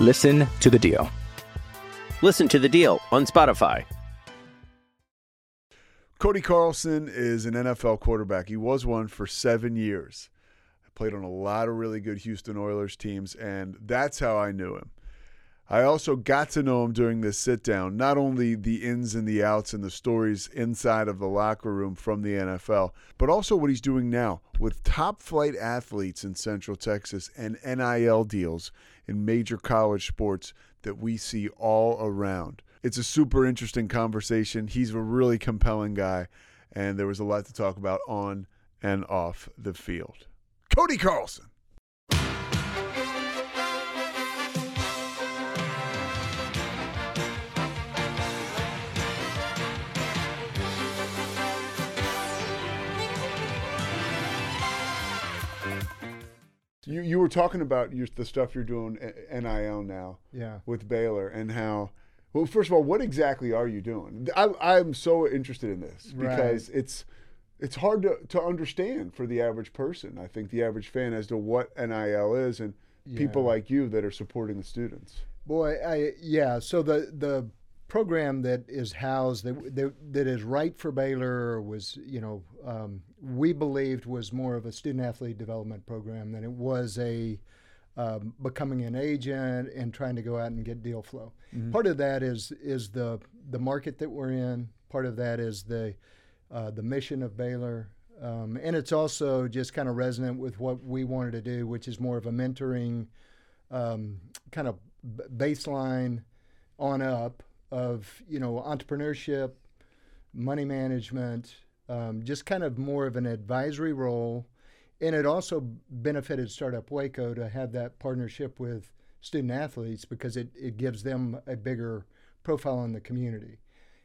Listen to The Deal. Listen to The Deal on Spotify. Cody Carlson is an NFL quarterback. He was one for seven years. I played on a lot of really good Houston Oilers teams, and that's how I knew him. I also got to know him during this sit down, not only the ins and the outs and the stories inside of the locker room from the NFL, but also what he's doing now with top flight athletes in Central Texas and NIL deals in major college sports that we see all around. It's a super interesting conversation. He's a really compelling guy, and there was a lot to talk about on and off the field. Cody Carlson. You you were talking about your, the stuff you're doing at NIL now Yeah. with Baylor and how. Well, first of all, what exactly are you doing? I, I'm so interested in this because it's it's hard to, to understand for the average person. I think the average fan as to what NIL is and people like you that are supporting the students. Boy, I yeah. So the the program that is housed that that, that is right for Baylor was you know um, we believed was more of a student athlete development program than it was a um, becoming an agent and trying to go out and get deal flow. Part of that is is the the market that we're in. Part of that is the uh, the mission of Baylor. Um, and it's also just kind of resonant with what we wanted to do, which is more of a mentoring um, kind of b- baseline on up of you know entrepreneurship, money management, um, just kind of more of an advisory role. And it also benefited Startup Waco to have that partnership with student athletes because it, it gives them a bigger profile in the community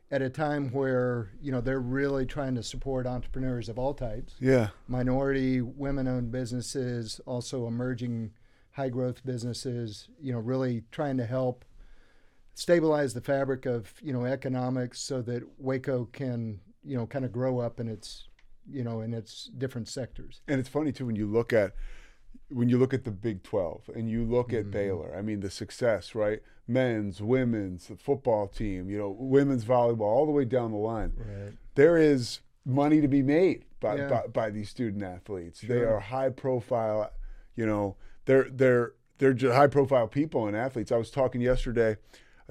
at a time where you know they're really trying to support entrepreneurs of all types Yeah. minority women-owned businesses, also emerging high-growth businesses. You know, really trying to help stabilize the fabric of you know economics so that Waco can you know kind of grow up in its you know in its different sectors. And it's funny too when you look at when you look at the Big 12 and you look Mm-hmm. at Baylor. I mean the success, right? Men's, women's, the football team, you know, women's volleyball all the way down the line. Right. There is money to be made by Yeah. by, by these student athletes. They are high profile, you know, they're they're they're high profile people and athletes. I was talking yesterday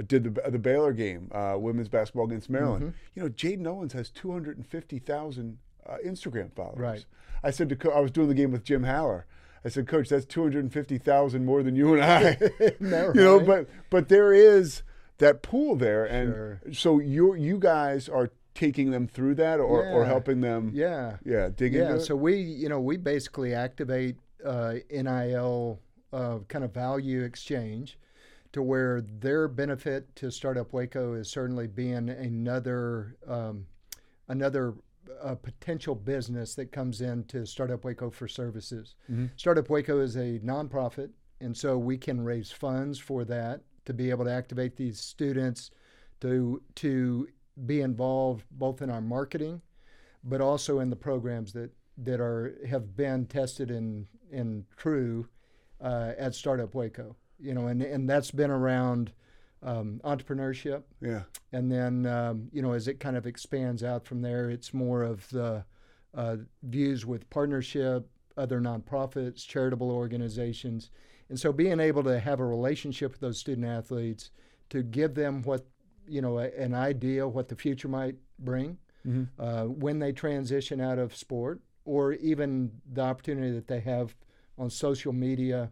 did the the Baylor game, uh, women's basketball against Maryland. Mm-hmm. You know, Jaden Owens has 250,000 uh, Instagram followers. Right. I said to Co- I was doing the game with Jim Haller. I said, Coach, that's 250,000 more than you and I. No, you know, right? but but there is that pool there, and Sure. so you you guys are taking them through that, or, or helping them. Yeah. Yeah, dig yeah, into it. so we, you know, we basically activate uh, NIL uh, kind of value exchange to where their benefit to Startup Waco is certainly being another um, another uh, potential business that comes in to Startup Waco for services. Startup Waco is a nonprofit, and so we can raise funds for that to be able to activate these students to to be involved both in our marketing but also in the programs that that are have been tested and and true uh, at Startup Waco. You know, and and that's been around um, entrepreneurship, yeah, and then um, you know as it kind of expands out from there, it's more of the uh, views with partnership, other nonprofits, charitable organizations, And so being able to have a relationship with those student athletes to give them what, you know, a, an idea what the future might bring Mm-hmm. uh, when they transition out of sport, or even the opportunity that they have on social media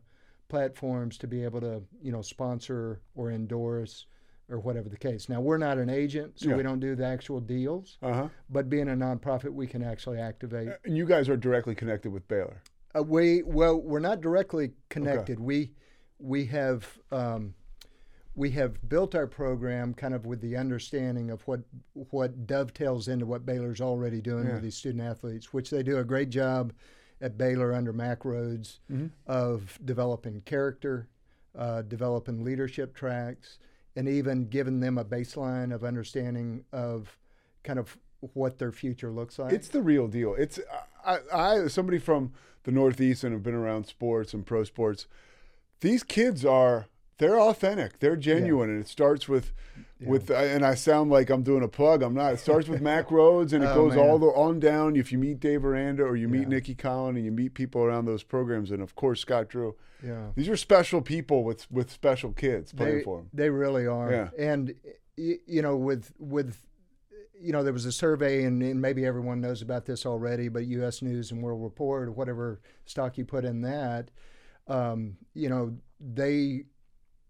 platforms to be able to, you know, sponsor or endorse or whatever the case. Now, we're not an agent, so Yeah. we don't do the actual deals, Uh huh. but being a nonprofit, we can actually activate. And you guys are directly connected with Baylor. Uh, we well, we're not directly connected. We we have um, we have built our program kind of with the understanding of what what dovetails into what Baylor's already doing Yeah. with these student athletes, which they do a great job at Baylor under Mack Rhoades Mm-hmm. of developing character, uh, developing leadership tracks, and even giving them a baseline of understanding of kind of what their future looks like. It's the real deal. It's I, I somebody from the Northeast and have been around sports and pro sports. These kids are they're authentic. They're genuine, and it starts with with. And I sound like I'm doing a plug. I'm not. It starts with Mack Rhoades, and it Oh, goes man. all the on down. If you meet Dave Aranda or you meet Nicki Collen, and you meet people around those programs, and of course Scott Drew. yeah. These are special people with with special kids playing they, for them. They really are. Yeah. And you know, with with you know, there was a survey, and, and maybe everyone knows about this already, but U.S. News and World Report, whatever stock you put in that, um, you know, they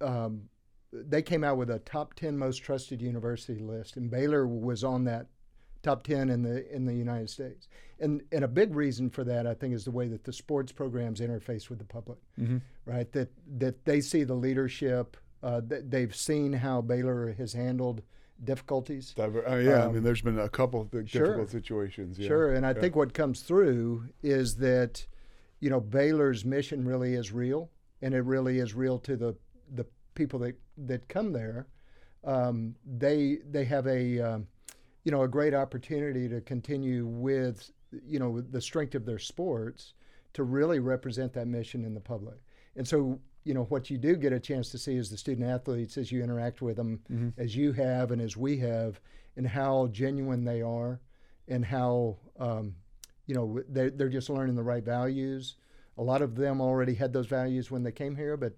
um, they came out with a top ten most trusted university list, and Baylor was on that top 10 in the in the United States. And and a big reason for that I think is the way that the sports programs interface with the public. Right? That that they see the leadership uh, that they've seen how Baylor has handled difficulties. Diver- uh, yeah, I Um, mean, there's been a couple of big sure. difficult situations. Yeah. Sure, and I Yeah. think what comes through is that you know Baylor's mission really is real, and it really is real to the the people that that come there. Um, they they have a um, you know a great opportunity to continue with you know the strength of their sports to really represent that mission in the public. And so you know what you do get a chance to see is the student athletes as you interact with them, as you have and as we have, and how genuine they are, and how um, you know they're, they're just learning the right values. A lot of them already had those values when they came here, but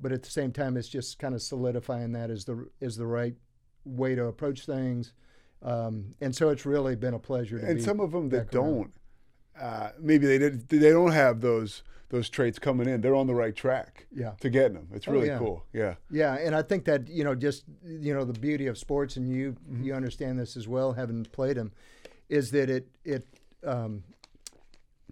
but at the same time, it's just kind of solidifying that as the is the right way to approach things. Um, and so it's really been a pleasure to and some of them that don't, uh, maybe they did, they don't have those those traits coming in. They're on the right track. Yeah. To getting them, it's Oh, really yeah. cool. Yeah. Yeah, and I think that you know just you know the beauty of sports, and you Mm-hmm. you understand this as well, having played them, is that it it um,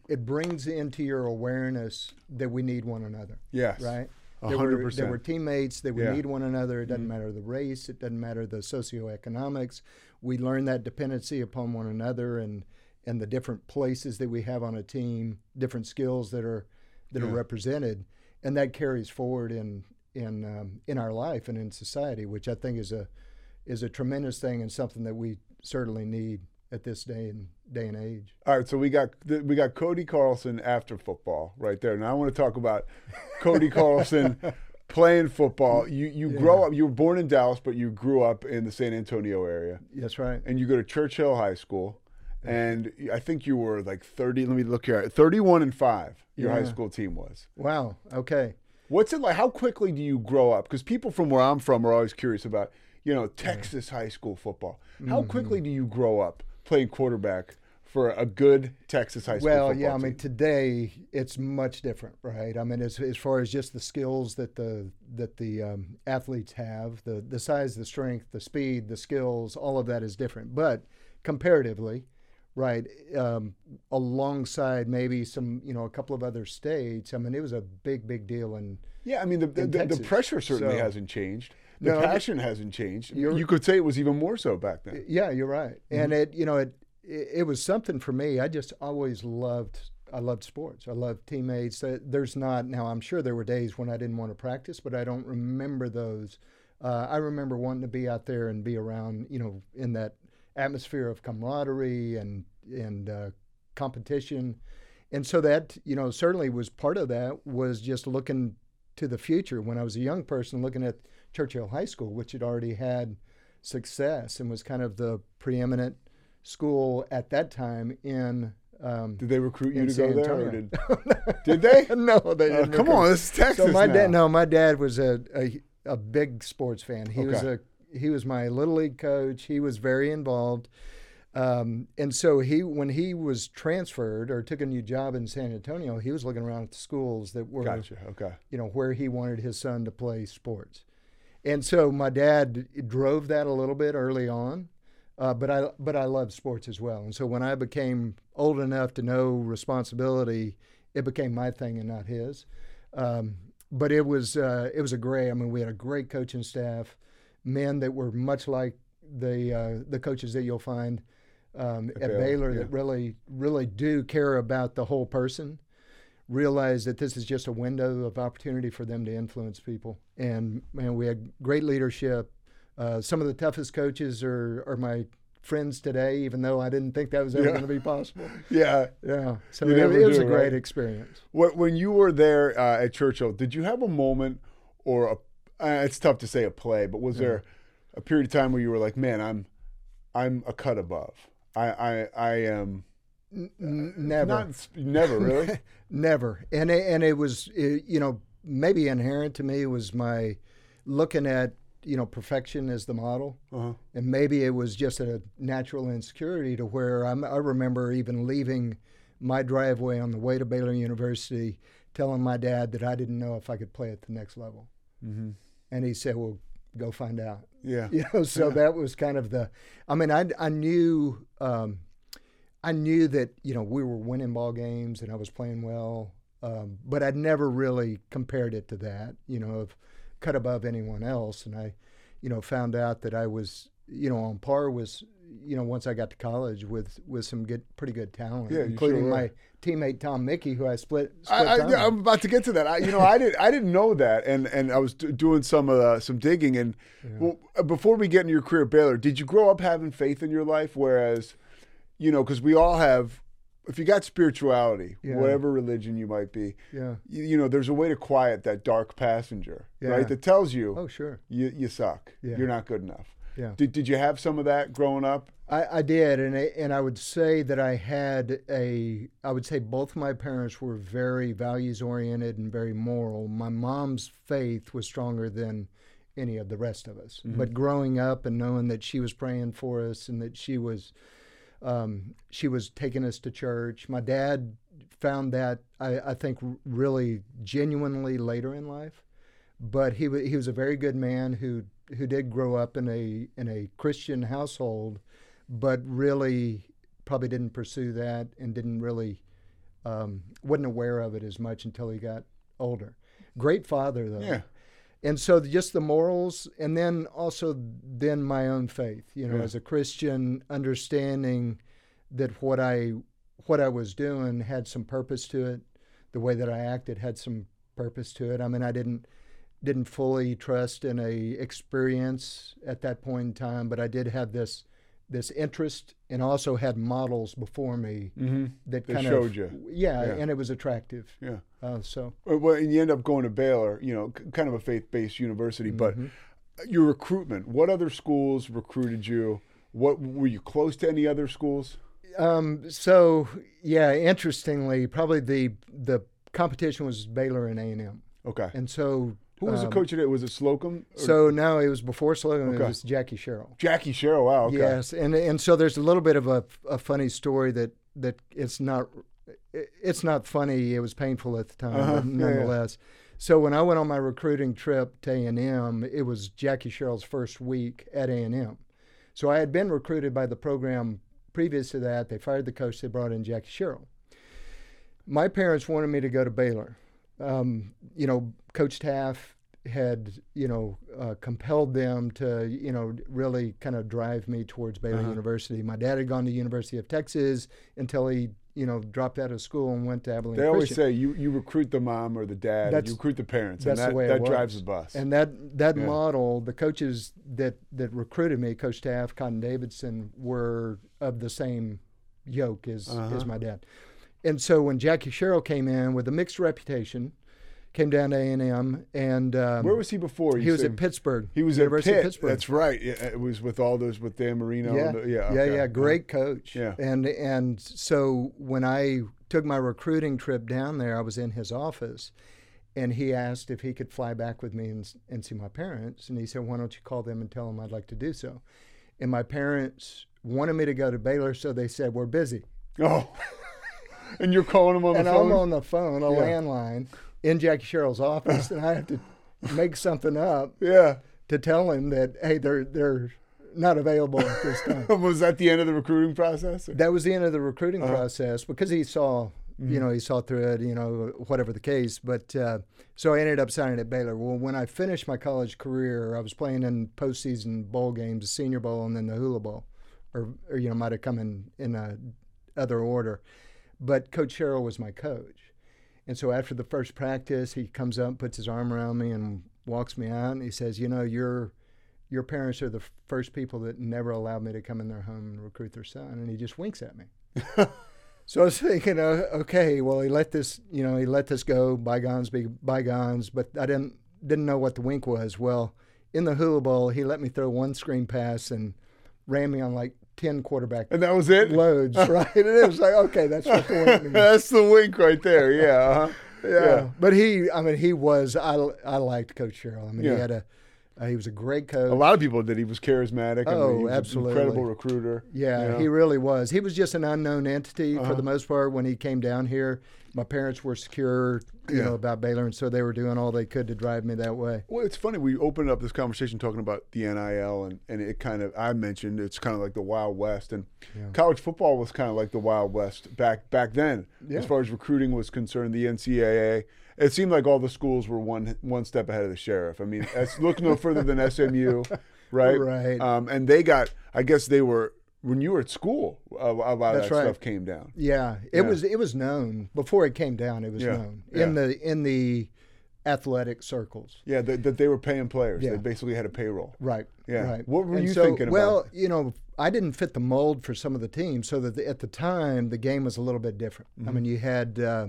it brings into your awareness that we need one another. Yes. Right. That hundred we're- That percent. we're teammates. That we Yeah. Mm-hmm. need one another. It doesn't matter the race. It doesn't matter the socioeconomics. We learn that dependency upon one another, and and the different places that we have on a team, different skills that are that are represented, and that carries forward in in um, in our life and in society, which I think is a is a tremendous thing and something that we certainly need at this day and day and age. All right, so we got we got Cody Carlson after football right there. Now I want to talk about Cody Carlson playing football. You you grow up. You were born in Dallas, but you grew up in the San Antonio area, That's right. and you go to Churchill High School. And I think you were like thirty. Let me look here. Thirty-one and five. Your high school team was. Wow. Okay. What's it like? How quickly do you grow up? Because people from where I'm from are always curious about, you know, Texas high school football. How Mm-hmm. quickly do you grow up playing quarterback for a good Texas high school Well, yeah, I team? mean today it's much different, right? I mean as as far as just the skills that the that the um, athletes have, the the size, the strength, the speed, the skills, all of that is different. But comparatively, right, um, alongside maybe some you know a couple of other states, I mean it was a big big deal and yeah, I mean the the, the, pressure certainly So- hasn't changed. The No, passion hasn't changed. You could say it was even more so back then. Yeah, you're right. And Mm-hmm. it, you know, it, it it was something for me. I just always loved. I loved sports. I loved teammates. There's not now. I'm sure there were days when I didn't want to practice, but I don't remember those. Uh, I remember wanting to be out there and be around, you know, in that atmosphere of camaraderie and and uh, competition, and so that you know certainly was part of that was just looking to the future when I was a young person, looking at Churchill High School, which had already had success and was kind of the preeminent school at that time in Um, Did they recruit you to go San there? Or did, did they? no, they Oh, didn't. come on, this is Texas So my dad, no, my dad was a a, a big sports fan. He was a he was my little league coach. He was very involved. Um, and so he, when he was transferred or took a new job in San Antonio, he was looking around at the schools that were, Gotcha. Okay. you know, where he wanted his son to play sports. And so my dad drove that a little bit early on, uh, but I but I loved sports as well. And so when I became old enough to know responsibility, it became my thing and not his. Um, but it was uh, it was a great. I mean, we had a great coaching staff, men that were much like the uh, the coaches that you'll find um, at Baylor, Baylor yeah. that really really do care about the whole person realize that this is just a window of opportunity for them to influence people. And man, we had great leadership. Uh, some of the toughest coaches are, are my friends today, even though I didn't think that was ever Yeah. going to be possible. Yeah. Yeah. So it, it was do, a great right? experience. What, when you were there uh, at Churchill, did you have a moment or a? Uh, it's tough to say a play, but was there a period of time where you were like, "Man, I'm, I'm a cut above. I, I, I am." N- never. Not never really. Never. And it, and it was, uh, you know, maybe inherent to me was my looking at, you know, perfection as the model. Uh-huh. And maybe it was just a natural insecurity to where I'm, I remember even leaving my driveway on the way to Baylor University telling my dad that I didn't know if I could play at the next level. Mm-hmm. And he said, well, go find out. Yeah. You know, so that was kind of the, I mean, I, I knew, um, I knew that you know we were winning ball games and I was playing well, um, but I'd never really compared it to that. You know, of cut above anyone else, and I, you know, found out that I was you know on par with you know once I got to college with with some good pretty good talent, Yeah, including sure my teammate Tom Muecke, who I split. split I, I'm about to get to that. I, you know, I didn't, I didn't know that, and and I was d- doing some uh, some digging. And well, uh, before we get into your career at Baylor, did you grow up having faith in your life? Whereas, you know, because we all have, if you got spirituality, Yeah. whatever religion you might be, yeah. you, you know, there's a way to quiet that dark passenger, Yeah. right? That tells you, Oh sure. you you suck, Yeah. you're not good enough. Yeah. Did Did you have some of that growing up? I, I did, and I, and I would say that I had a. I would say both my parents were very values oriented and very moral. My mom's faith was stronger than any of the rest of us. Mm-hmm. But growing up and knowing that she was praying for us and that she was, um, she was taking us to church. My dad found that I, I think really genuinely later in life, but he wa he was a very good man who who did grow up in a in a Christian household, but really probably didn't pursue that and didn't really um, wasn't aware of it as much until he got older. Great father though. Yeah. And so just the morals, and then also then my own faith. You know, Yeah. as a Christian, understanding that what I what I was doing had some purpose to it. The way that I acted had some purpose to it. I mean, I didn't didn't fully trust in a experience at that point in time, but I did have this this interest and also had models before me Mm-hmm. that kind showed of you. Yeah, Yeah. and it was attractive. Yeah. Uh, so Well, and you end up going to Baylor, you know, kind of a faith-based university. But Mm-hmm. your recruitment, what other schools recruited you? What were you close to any other schools? Um, so yeah, interestingly, probably the the competition was Baylor and A and M, Okay. and so Who was the um, coach of it? Was it Slocum? Or So no, it was before Slocum. Okay. It was Jackie Sherrill. Jackie Sherrill. Wow. Okay. Yes, and and so there's a little bit of a, a funny story that that it's not it's not funny. It was painful at the time, Uh-huh. but Yeah, yeah. nonetheless. So when I went on my recruiting trip to A and M, it was Jackie Sherrill's first week at A and M. So I had been recruited by the program previous to that. They fired the coach. They brought in Jackie Sherrill. My parents wanted me to go to Baylor. Um, you know, Coach Teaff had you know uh, compelled them to you know really kind of drive me towards Baylor Uh-huh. University. My dad had gone to University of Texas until he you know dropped out of school and went to Abilene. They always Christian. say you, you recruit the mom or the dad, That's- you recruit the parents, that's and that, the way that drives the bus. And that that Yeah. model, the coaches that that recruited me, Coach Teaff, Cotton Davidson, were of the same yoke as Uh-huh. as my dad. And so when Jackie Sherrill came in with a mixed reputation, came down to A and M, and um, Where was he before? he was at Pittsburgh. He was University at of Pitt. Pittsburgh. That's right. Yeah, it was with all those with Dan Marino. yeah, and the- yeah, yeah, okay. yeah. Great coach. Yeah. and and so when I took my recruiting trip down there, I was in his office, and he asked if he could fly back with me and, and see my parents, and he said, "Why don't you call them and tell them I'd like to do so?" And my parents wanted me to go to Baylor, so they said, "We're busy." Oh, and you're calling him on and the phone. And I'm on the phone, a Yeah. landline, in Jackie Sherrill's office, and I have to make something up yeah. to tell him that hey, they're they're not available at this time. was that the end of the recruiting process? that was the end of the recruiting Uh-huh. process because he saw, Mm-hmm. you know, he saw through it, you know, whatever the case. But uh, so I ended up signing at Baylor. Well, when I finished my college career, I was playing in postseason bowl games, the Senior Bowl and then the Hula Bowl, or, or you know, might have come in in a other order. But Coach Sherrill was my coach. And so after the first practice, he comes up, puts his arm around me, and walks me out. And he says, "You know, your your parents are the first people that never allowed me to come in their home and recruit their son." And he just winks at me. so I was thinking, uh, okay, well, he let this, you know, he let this go. Bygones be bygones. But I didn't didn't know what the wink was. Well, in the Hula Bowl, he let me throw one screen pass and ran me on like ten quarterback And that was it. loads, right? And it was like, okay, that's what the wink. That's the wink right there. Yeah. Uh-huh. Yeah. But he, I mean, he was. I I liked Coach Sherrill. I mean, Yeah. he had a, uh, he was a great coach. A lot of people did. He was charismatic. I mean, Oh, was absolutely. An incredible recruiter. Yeah, you know? he really was. He was just an unknown entity Uh-huh. for the most part when he came down here. My parents were secure, you Yeah. know, about Baylor, and so they were doing all they could to drive me that way. Well, it's funny. We opened up this conversation talking about the NIL, and, and it kind of I mentioned it's kind of like the Wild West, and college football was kind of like the Wild West back back then, Yeah. as far as recruiting was concerned. The NCAA, it seemed like all the schools were one one step ahead of the sheriff. I mean, it's, look no further than SMU, right? Right. Um, and they got, I guess they were when you were at school, a, a lot of that right. stuff came down. Yeah, it Yeah. was it was known before it came down. It was Yeah, known yeah. in the in the athletic circles. Yeah, that, that they were paying players. Yeah. They basically had a payroll. Right. Yeah. Right. What were And you so, thinking about? Well, you know, I didn't fit the mold for some of the teams, so that the, at the time the game was a little bit different. I mean, you had uh,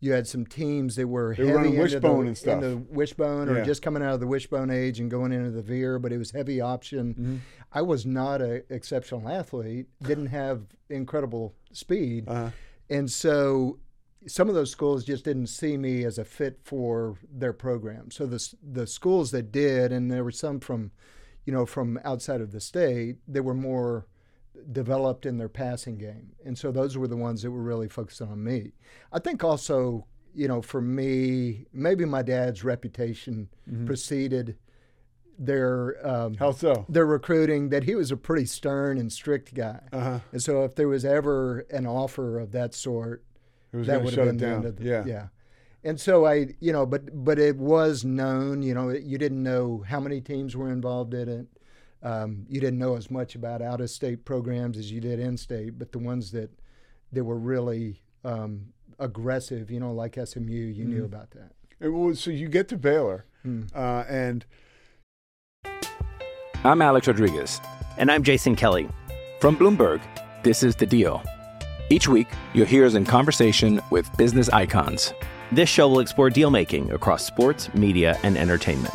you had some teams that were. They were heavy into wishbone the, and stuff. into wishbone, or just coming out of the wishbone age and going into the veer, but it was heavy option. Mm-hmm. I was not an exceptional athlete. Didn't have incredible speed, Uh-huh. and so some of those schools just didn't see me as a fit for their program. So the the schools that did, and there were some from, you know, from outside of the state, they were more developed in their passing game, and so those were the ones that were really focused on me. I think also, you know, for me, maybe my dad's reputation preceded their um, How so? their recruiting that he was a pretty stern and strict guy. Uh-huh. And so if there was ever an offer of that sort, that would have been down. the end of the, yeah. yeah. And so I, you know, but but it was known, you know, you didn't know how many teams were involved in it. Um, you didn't know as much about out of state programs as you did in state, but the ones that that were really um, aggressive, you know, like SMU, you Mm-hmm. knew about that. And well, so you get to Baylor, Hmm. uh, and I'm Alex Rodriguez. And I'm Jason Kelly. From Bloomberg, this is The Deal. Each week, you'll hear us in conversation with business icons. This show will explore deal making across sports, media, and entertainment.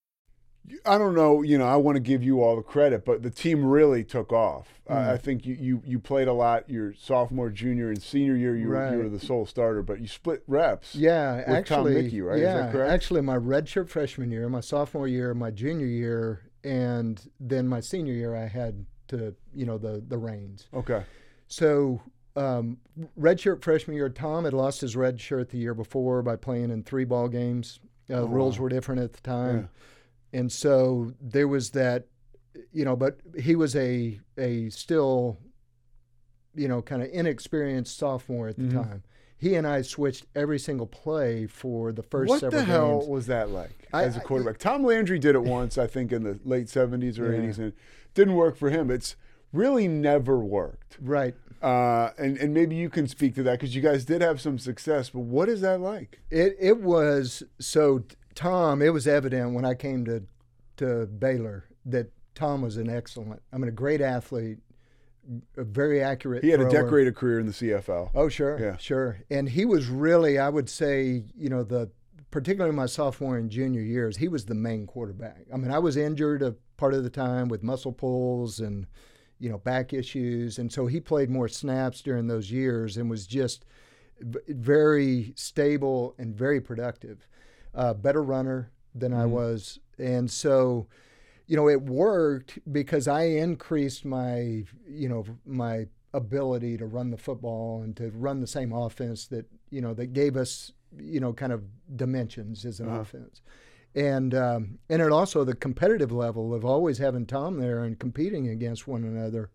I don't know. You know, I want to give you all the credit, but the team really took off. Hmm. Uh, I think you, you you played a lot. Your sophomore, junior, and senior year, you, were, you were the sole starter, but you split reps. Yeah, with actually, Tom Muecke, right? Yeah, Is that correct? actually, my redshirt freshman year, my sophomore year, my junior year, and then my senior year, I had to, you know, the the reins. okay. So um, redshirt freshman year, Tom had lost his red shirt the year before by playing in three ball games. Uh, Oh, rules wow. were different at the time, and so there was that, you know. But he was a a still, you know, kind of inexperienced sophomore at the Mhm. time. He and I switched every single play for the first what several the hell games. was that like I- as a quarterback? Tom Landry did it once, I think, in the late '70s or Yeah. '80s, and it didn't work for him. It's really never worked. Right. Uh, and and maybe you can speak to that because you guys did have some success. But what is that like? It it was so Tom. It was evident when I came to to Baylor that Tom was an excellent. I mean, a great athlete, a very accurate. He had a decorated career in the CFL. Oh sure, Yeah. sure. And he was really, I would say, you know, the particularly my sophomore and junior years, he was the main quarterback. I mean, I was injured a part of the time with muscle pulls and you know back issues, and so he played more snaps during those years and was just very stable and very productive. Uh, better runner than I Mhm. was, and so you know it worked because I increased my you know my ability to run the football and to run the same offense that you know that gave us you know kind of dimensions as an Uh-huh. offense. And um, and it also the competitive level of always having Tom there and competing against one another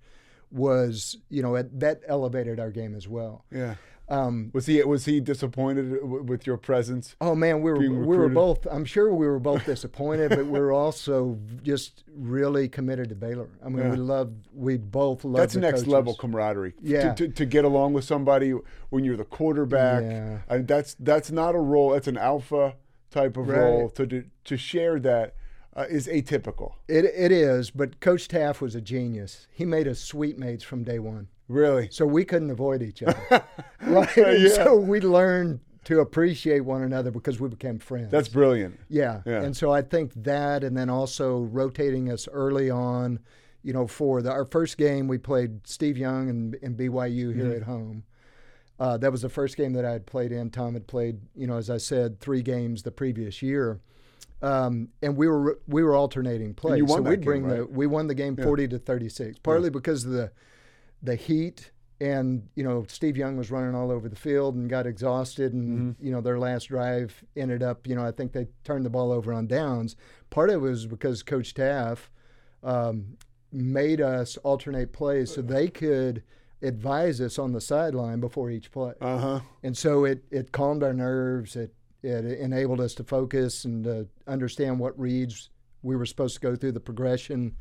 was you know it, that elevated our game as well. Yeah. Um, Was he was he disappointed w- with your presence? Oh man, we were we were both. I'm sure we were both disappointed, but we were also just really committed to Baylor. I mean, Yeah. we loved. We both loved. That's the next coaches. level camaraderie. To- Yeah. To, to, get along with somebody when you're the quarterback. Yeah. I, that's that's not a role. That's an alpha type of Right. role. To do, to share that uh, is atypical. It it is, but Coach Teaff was a genius. He made us suite mates from day one. Really? So we couldn't avoid each other, right? Yeah. So we learned to appreciate one another because we became friends. That's brilliant. Yeah. Yeah. And so I think that, and then also rotating us early on, you know, for the, our first game, we played Steve Young and, and BYU here Mhm. at home. Uh, that was the first game that I had played in. Tom had played, you know, as I said, three games the previous year. Um, and we were we were alternating plays. so we'd game, bring the we won the game Yeah. forty to thirty six, partly because of the the heat and you know Steve Young was running all over the field and got exhausted and Mm-hmm. you know their last drive ended up you know I think they turned the ball over on downs. Part of it was because Coach Teaff um, made us alternate plays so they could advise us on the sideline before each play. Uh huh. And so it, it calmed our nerves. It it enabled us to focus and to understand what reads we were supposed to go through the progression,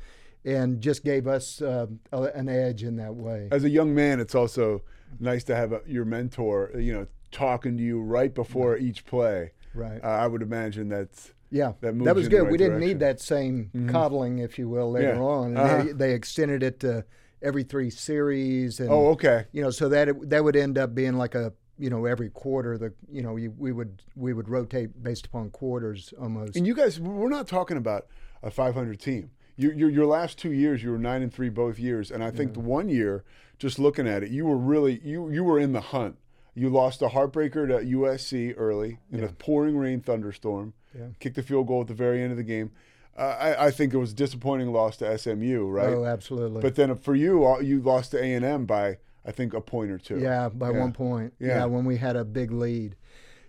and just gave us uh, a, an edge in that way. As a young man, it's also nice to have a, your mentor, you know, talking to you right before each play. Right. Uh, I would imagine that's Yeah, that, moves that was you in the good. right we didn't direction. need that same Mhm. coddling, if you will, later Yeah. on. Uh-huh. they, they extended it to every three series. And, Oh, okay. You know, so that it, that would end up being like a you know every quarter the you know you, we would we would rotate based upon quarters almost. And you guys, we're not talking about a 500 team. You, your, your last two years, you were nine and three both years, and I think the one year, just looking at it, you were really you you were in the hunt. You lost a heartbreaker to USC early in a pouring rain thunderstorm. Yeah. Kicked the field goal at the very end of the game. Uh, I, I think it was a disappointing loss to SMU, right? Oh, absolutely. But then for you, you lost to A and M by I think a point or two. Yeah, by Yeah. one point. Yeah. Yeah. when we had a big lead.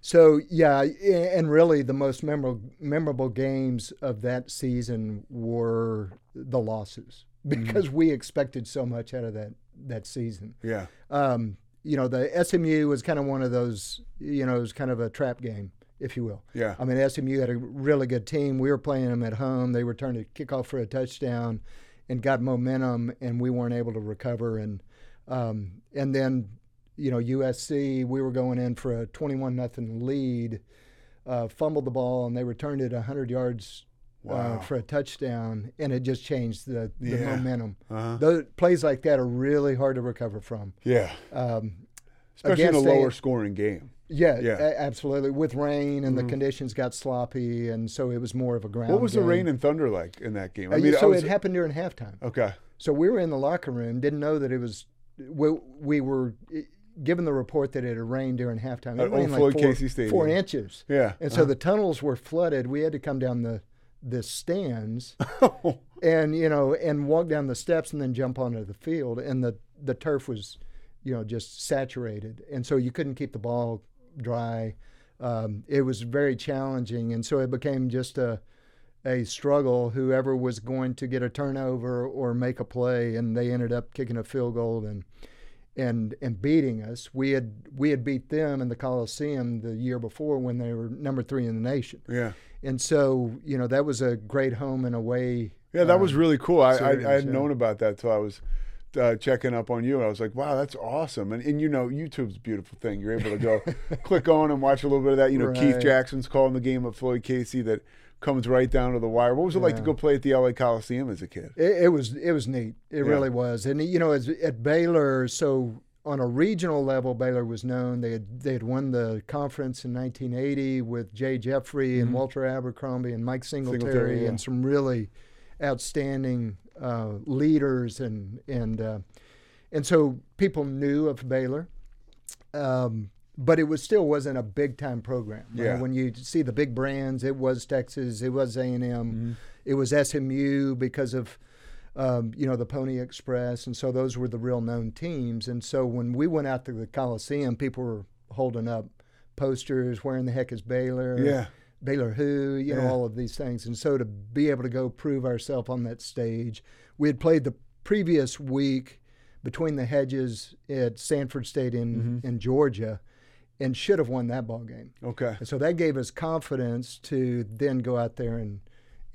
So yeah, and really the most memorable memorable games of that season were the losses Mm-hmm. because we expected so much out of that that season. Yeah. Um, you know, the SMU was kind of one of those. You know, it was kind of a trap game, if you will. Yeah. I mean, SMU had a really good team. We were playing them at home. They returned a kickoff for a touchdown, and got momentum, and we weren't able to recover. And um, and then, you know, USC, we were going in for a 21 nothing lead, uh, fumbled the ball, and they returned it 100 yards. Wow. Uh, for a touchdown, and it just changed the, the Yeah. momentum. Uh-huh. Those plays like that are really hard to recover from. Yeah. Um, Especially in a against a- lower scoring game. yeah, Yeah. a- absolutely. With rain and Mhm. the conditions got sloppy, and so it was more of a ground. What was the rain and thunder like in that game? Uh, yeah, so I was- it happened during halftime. Okay. So we were in the locker room, didn't know that it was. We, we were given the report that it had rained during halftime. It rained Old Floyd four, Casey Stadium. four inches. Yeah. and so Uh-huh. the tunnels were flooded. We had to come down the the stands, and you know, and walk down the steps, and then jump onto the field. And the the turf was, you know, just saturated, and so you couldn't keep the ball dry. Um, it was very challenging, and so it became just a a struggle. Whoever was going to get a turnover or make a play, and they ended up kicking a field goal and and and beating us. We had we had beat them in the Coliseum the year before when they were number three in the nation. Yeah. And so you know that was a great home and away. Yeah, that was um, really cool. I, I, series, I hadn't yeah. known about that till I was uh, checking up on you. I was like, wow, that's awesome. And, and you know, YouTube's a beautiful thing. You're able to go click on and watch a little bit of that. You know, Keith Jackson's calling the game of Floyd Casey that comes right down to the wire. What was it like to go play at the LA Coliseum as a kid? It, it was it was neat. It Yeah. really was. And you know, as, at Baylor, so on a regional level, Baylor was known. They had they had won the conference in 1980 with Jay Jeffrey and Walter Abercrombie and Mike Singletary, Mm-hmm. Singletary, yeah. and some really outstanding uh, leaders and and uh, and so people knew of Baylor. Um, but it was still wasn't a big time program. right? Yeah. When you see the big brands, it was Texas, it was A and Mm-hmm. M, it was SMU because of um, you know the Pony Express, and so those were the real known teams. And so when we went out to the Coliseum, people were holding up posters, "Where in the heck is Baylor?" Yeah. Baylor who, you know, Yeah. all of these things. And so to be able to go prove ourselves on that stage, we had played the previous week between the hedges at Sanford Stadium, Mm-hmm. in Georgia and should have won that ball game. Okay. And so that gave us confidence to then go out there and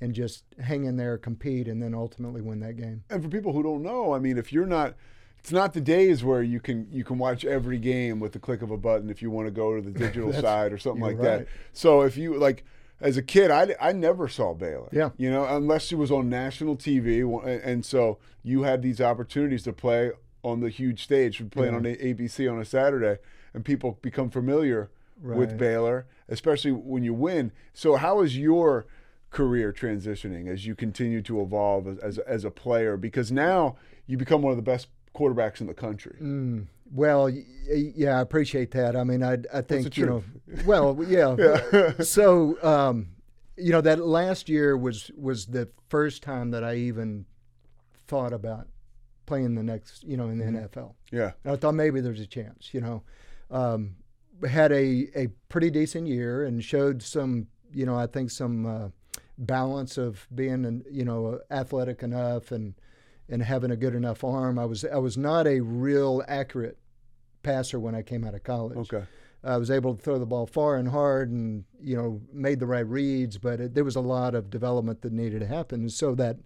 and just hang in there, compete, and then ultimately win that game. And for people who don't know, I mean, if you're not, it's not the days where you can you can watch every game with the click of a button if you want to go to the digital side or something like that. So if you like, as a kid, I, I never saw Baylor. Yeah. You know, unless it was on national TV, and, so you had these opportunities to play on the huge stage, playing Yeah. on ABC on a Saturday, and people become familiar with Baylor, especially when you win. So how is your career transitioning as you continue to evolve as, as, as a player? Because now you become one of the best quarterbacks in the country. Mm, well, yeah, I appreciate that. I mean, I, I think you know, well, yeah. Yeah. so, um, you know, that last year was was the first time that I even thought about playing the next, you know, in the NFL. Yeah. And I thought maybe there's a chance, you know. Um, had a, a pretty decent year and showed some, you know, I think some uh, balance of being, an, you know, athletic enough and and having a good enough arm. I was I was not a real accurate passer when I came out of college. Okay. I was able to throw the ball far and hard and you know made the right reads, but it, there was a lot of development that needed to happen. And so that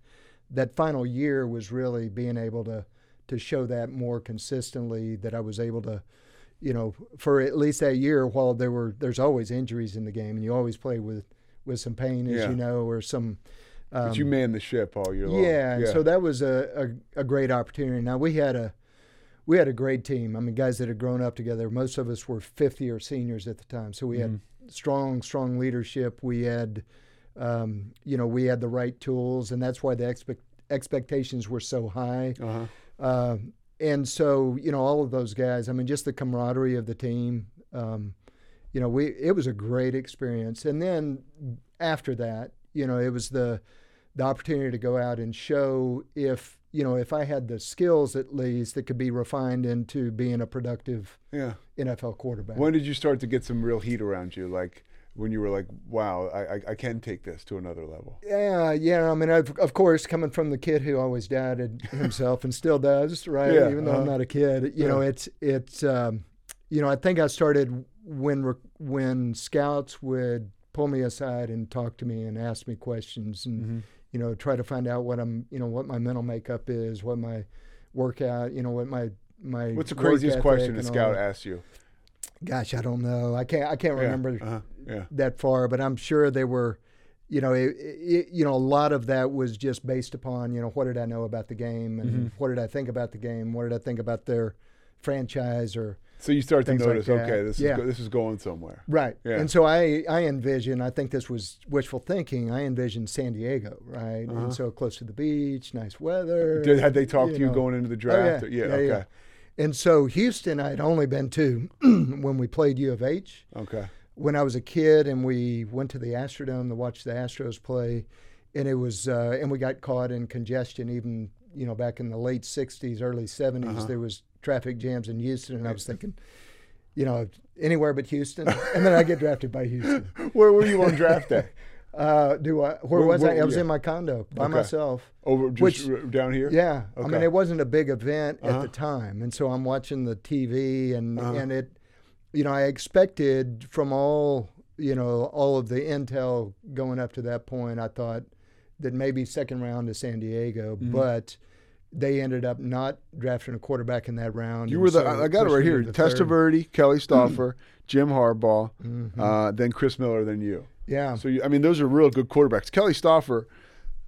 that final year was really being able to to show that more consistently. That I was able to, you know, for at least that year, while there were there's always injuries in the game, and you always play with with some pain, as Yeah. you know, or some. Um, But you manned the ship all year long. yeah, and so that was a, a, a great opportunity. Now we had a we had a great team. I mean, guys that had grown up together. Most of us were fifth year seniors at the time, so we had Mm-hmm. strong, strong leadership. We had, um, you know, we had the right tools, and that's why the expect expectations were so high. Uh-huh. Um, and so, you know, all of those guys. I mean, just the camaraderie of the team. Um, you know, we it was a great experience. And then after that, you know, it was the the opportunity to go out and show if you know if I had the skills at least that could be refined into being a productive Yeah. NFL quarterback. When did you start to get some real heat around you? Like when you were like, wow, I, I, I can take this to another level. Yeah, yeah. I mean, I've, of course, coming from the kid who always doubted himself and still does, right? Yeah, Even though uh-huh. I'm not a kid, you know, it's it's, um, you know, I think I started when when scouts would pull me aside and talk to me and ask me questions and Mm-hmm. you know try to find out what I'm, you know, what my mental makeup is, what my workout, you know, what my my What's the craziest question a scout asks you? Gosh, I don't know. I can't I can't Yeah, remember uh-huh, yeah. that far, but I'm sure they were, you know, it, it, you know, a lot of that was just based upon, you know, what did I know about the game and Mm-hmm. what did I think about the game? What did I think about their franchise or So you start to Things like notice, okay, this Yeah. is go, this is going somewhere. right? Yeah. And so I I envision, I think this was wishful thinking. I envisioned San Diego, right? And so close to the beach, nice weather. Uh-huh. Did, had they talked to you know. going into the Oh, draft? Or- yeah, okay, And so Houston, I had only been to when we played U of H. okay. when I was a kid and we went to the Astrodome to watch the Astros play, and it was uh, and we got caught in congestion even you know back in the late '60s, early '70s. Uh-huh. There was traffic jams in Houston, and I was thinking, you know, anywhere but Houston. and then I get drafted by Houston. Where were you on draft day? Uh, do I? Where, Where- was where- I? I was yeah. in my condo by Okay. myself. Over just Which- down here? Yeah, I mean it wasn't a big event at Uh-huh. the time, and so I'm watching the TV, and Uh-huh. and it, you know, I expected from all you know all of the intel going up to that point, I thought that maybe second round to San Diego, Mhm. but they ended up not drafting a quarterback in that round. You were the, so I got it right here. to the third. Testaverde, Kelly Stouffer, Jim Harbaugh, Mhm. uh, then Chris Miller, then you. Yeah. So, you, I mean, those are real good quarterbacks. Kelly Stouffer,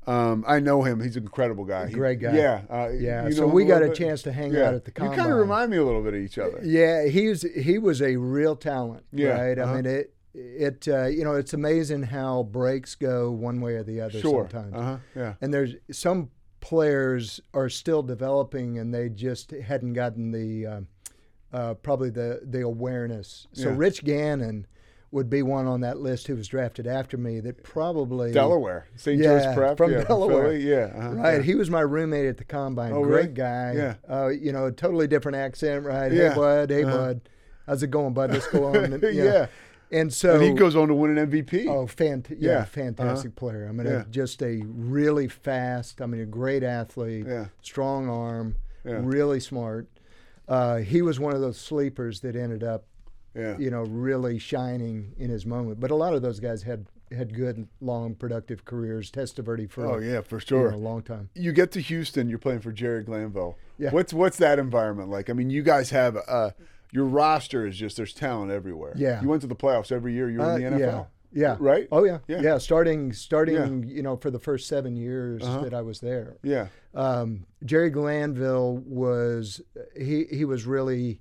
um, I know him. He's an incredible guy. Great guy. Yeah. Uh, Yeah, you so know him we got a bit? chance to hang Yeah. out at the combine. You kind of remind me a little bit of each other. Yeah, he was he was a real talent. Yeah, right. uh-huh. I mean it it uh, you know it's amazing how breaks go one way or the other Sure. sometimes. Uh-huh. Yeah. And there's some players are still developing and they just hadn't gotten the uh, uh, probably the the awareness. So Yeah. Rich Gannon would be one on that list who was drafted after me that probably Delaware, St. yeah, Joe's Prep, from yeah, from Delaware, Philly, yeah, uh-huh, right. yeah. He was my roommate at the combine. Oh, Great really? guy. Yeah. Uh, you know, a totally different accent, right? Yeah. Hey, bud. Hey, Uh-huh. bud. How's it going, bud? Let's go on. And, you know. Yeah. And so and he goes on to win an MVP. Oh, fant- Yeah. yeah, fantastic Uh-huh. player. I mean, Yeah. just a really fast. I mean, a great athlete. Yeah. Strong arm. Yeah. Really smart. Uh, he was one of those sleepers that ended up, Yeah. you know, really shining in his moment. But a lot of those guys had had good, long, productive careers. Testaverde for Oh yeah, for you sure. know, a long time. You get to Houston, you're playing for Jerry Glanville. Yeah. What's what's that environment like? I mean, you guys have uh, your roster is just there's talent everywhere. Yeah. You went to the playoffs every year. You were in the Uh, NFL. Yeah. Yeah. Right. Oh yeah. Yeah. Yeah. Starting starting Yeah. you know for the first seven years Uh-huh. that I was there. Yeah. Um, Jerry Glanville was he he was really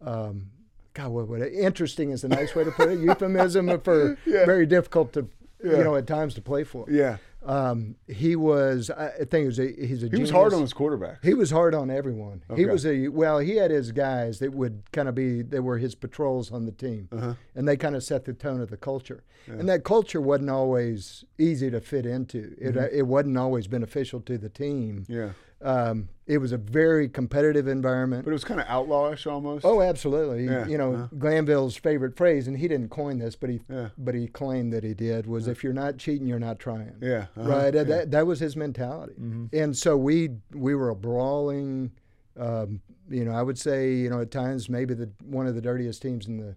um, God what, what interesting is a nice way to put it euphemism for Yeah. very difficult to Yeah. you know at times to play for. Yeah. Um, he was I think he was a, he's a He was hard on his quarterback. He was hard on everyone. He was a well. He had his guys that would kind of be they were his patrols on the team, Uh-huh. and they kind of set the tone of the culture. And that culture wasn't always easy to fit into. It Mm-hmm. it wasn't always beneficial to the team. Yeah. Um, it was a very competitive environment. But it was kind of outlawish almost. Oh, absolutely. Yeah, You know, uh-huh. Glanville's favorite phrase, and he didn't coin this, but he Yeah. but he claimed that he did, was if you're not cheating, you're not trying. Yeah, uh-huh, Right. yeah. Mm-hmm. That that was his mentality. And so we we were a brawling. Um, you know, I would say you know at times maybe the one of the dirtiest teams in the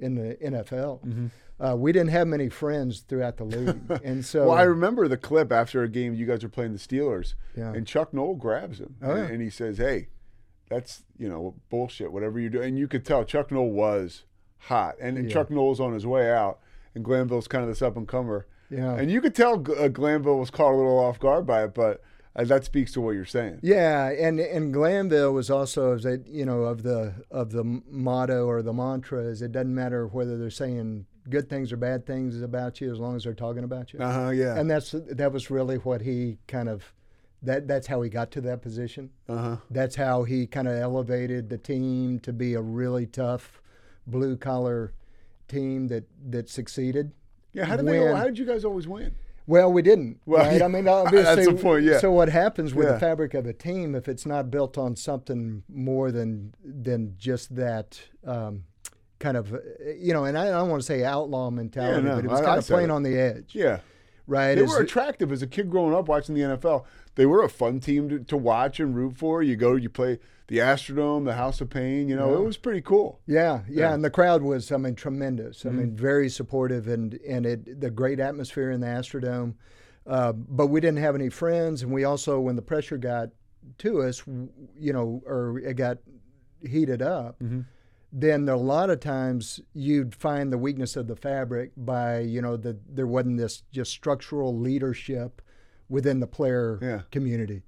in the NFL. Mm-hmm. Uh, we didn't have many friends throughout the league, and so well, I remember the clip after a game you guys were playing the Steelers, Yeah. and Chuck Noll grabs him, Oh, and, yeah. and he says, "Hey, that's you know bullshit. Whatever you do," and you could tell Chuck Noll was hot, and, and Yeah. Chuck Noll's on his way out, and Glanville's kind of this up and comer, Yeah. and you could tell uh, Glanville was caught a little off guard by it, but uh, that speaks to what you're saying. Yeah, and and Glanville was also as you know of the of the motto or the mantra is it doesn't matter whether they're saying good things or bad things about you as long as they're talking about you. Uh huh. Yeah. And that's that was really what he kind of that that's how he got to that position. Uh huh. That's how he kind of elevated the team to be a really tough blue collar team that that succeeded. Yeah. How did they? When- How did you guys always win? Well, we didn't. Well, right? I mean, that's obviously. the point, yeah. So what happens with Yeah. the fabric of a team if it's not built on something more than than just that um, kind of, you know, and I, I don't want to say outlaw mentality, no, but it was I- kind I of playing it. on the edge, Yeah. right? They were attractive as a kid growing up watching the NFL. They were a fun team to, to watch and root for. You go, you play the Astrodome, the House of Pain. You know, Yeah. it was pretty cool. Yeah, yeah, Yeah. and the crowd was, I mean, tremendous. Mm-hmm. I mean, very supportive, and and it the great atmosphere in the Astrodome. Uh, but we didn't have any friends, and we also, when the pressure got to us, you know, or it got heated up, Mm-hmm. Then a lot of times you'd find the weakness of the fabric by, you know, that there wasn't this just structural leadership within the player Yeah. community.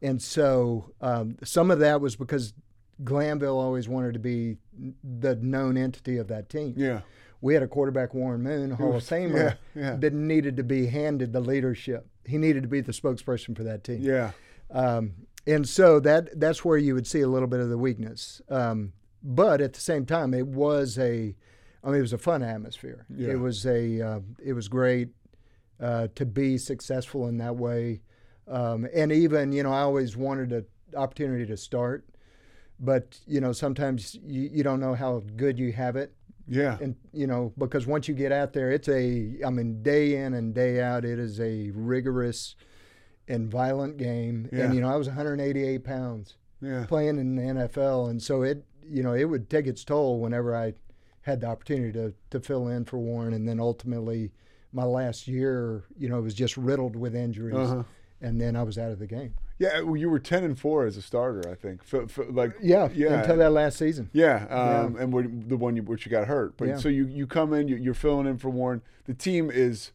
And so um, some of that was because Glanville always wanted to be the known entity of that team. Yeah. We had a quarterback, Warren Moon, Hall was- of Famer, yeah, yeah. that needed to be handed the leadership. He needed to be the spokesperson for that team. Yeah. Um, and so that that's where you would see a little bit of the weakness. Um, but at the same time, it was a, I mean, it was a fun atmosphere. Yeah. It was a, uh, it was great uh, to be successful in that way. Um, and even, you know, I always wanted an opportunity to start but you know sometimes you, you don't know how good you have it. Yeah. And you know because once you get out there, it's a I mean day in and day out, it is a rigorous and violent game. Yeah. And you know I was 188 pounds Yeah. playing in the NFL, and so it you know it would take its toll whenever I had the opportunity to to fill in for Warren, and then ultimately my last year, you know, was just riddled with injuries, Uh-huh. and then I was out of the game. Yeah, well, you were ten and four as a starter, I think. F- f- like Yeah, yeah, until that last season. Yeah, um, and where- the one you, which you got hurt. But Yeah. so you you come in, you, you're filling in for Warren. The team is,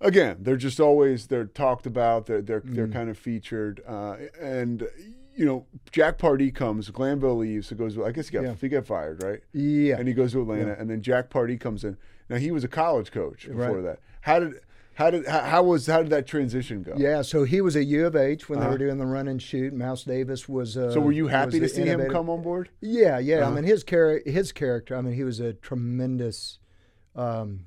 again, they're just always they're talked about. They're they're they're Mm. kind of featured, uh, and you know Jack Pardee comes, Glanville leaves, so goes. I guess he got Yeah. he got fired, right? Yeah. and he goes to Atlanta, Yeah. and then Jack Pardee comes in. Now he was a college coach before Right. that. How did how did how, how was how did that transition go? Yeah, so he was at U of H when Uh-huh. they were doing the run and shoot. Mouse Davis was. Uh, So were you happy to see him come on board? Yeah, yeah. Uh-huh. I mean, his char- his character. I mean, he was a tremendous um,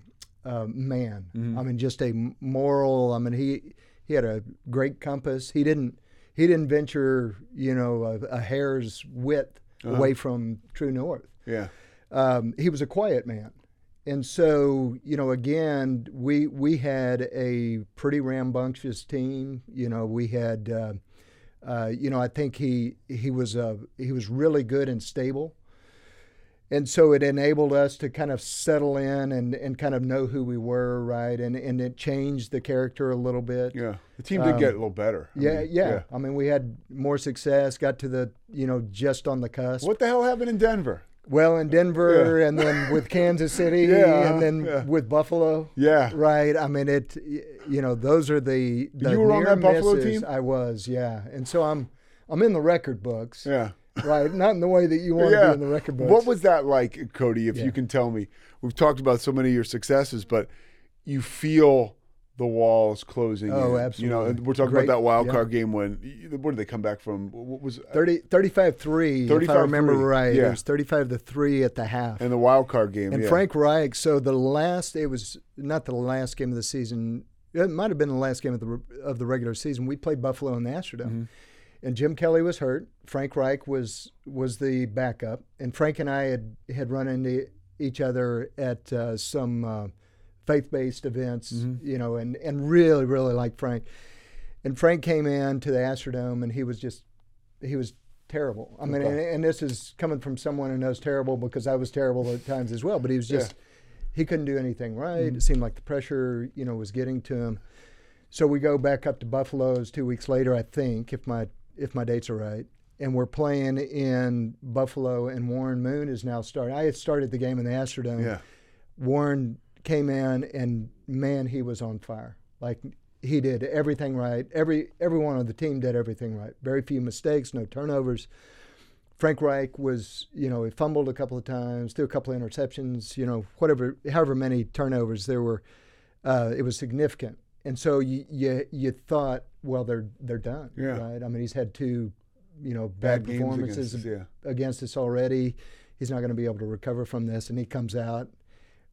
uh, man. Mm-hmm. I mean, just a moral. I mean, he he had a great compass. He didn't he didn't venture, you know, a, a hair's width Uh-huh. away from true north. Yeah. Um, he was a quiet man. And so, you know, again, we we had a pretty rambunctious team. You know, we had, uh, uh, you know, I think he he was uh, he was really good and stable, and so it enabled us to kind of settle in and, and kind of know who we were, right? And and it changed the character a little bit. Yeah, the team did Um, get a little better. Yeah, mean, yeah, I mean, we had more success. Got to the you know just on the cusp. What the hell happened in Denver? Well, in Denver, Yeah. and then with Kansas City, Yeah, and then yeah. with Buffalo. Yeah. Right. I mean, it. You know, those are the. the You were on that Buffalo team? I was, yeah. And so I'm, I'm in the record books. Yeah. Right. Not in the way that you want to yeah. be in the record books. What was that like, Cody? If Yeah. you can tell me, we've talked about so many of your successes, but you feel the walls closing. Oh, in. You know, we're talking Great. about that wild Yeah. card game when what did they come back from? What was 30, 35-3, if I 35-3, remember right. yeah. It was 35 to 3 at the half. and the wild card game? And yeah. Frank Reich, so the last, it was not the last game of the season. It might have been the last game of the of the regular season. We played Buffalo in the Astrodome, Mm-hmm. And Jim Kelly was hurt. Frank Reich was was the backup, and Frank and I had had run into each other at uh, some uh, faith based events, Mm-hmm. you know, and and really really liked Frank. And Frank came in to the Astrodome, and he was just he was terrible. I mean, and, and this is coming from someone who knows terrible because I was terrible at times as well. But he was just he couldn't do anything right. It seemed like the pressure, you know, was getting to him. So we go back up to Buffalo's two weeks later, I think, if my if my dates are right. And we're playing in Buffalo, and Warren Moon is now starting. I had started the game in the Astrodome. Yeah. Warren came in, and man, he was on fire. Like he did everything right. Every everyone on the team did everything right. Very few mistakes, no turnovers. Frank Reich was, you know, he fumbled a couple of times, threw a couple of interceptions, you know, whatever, however many turnovers there were, uh, it was significant. And so you, you you thought, well, they're they're done, Yeah. right? I mean, he's had two, you know, bad, Bad performances against us, yeah. against us already. He's not going to be able to recover from this, and he comes out.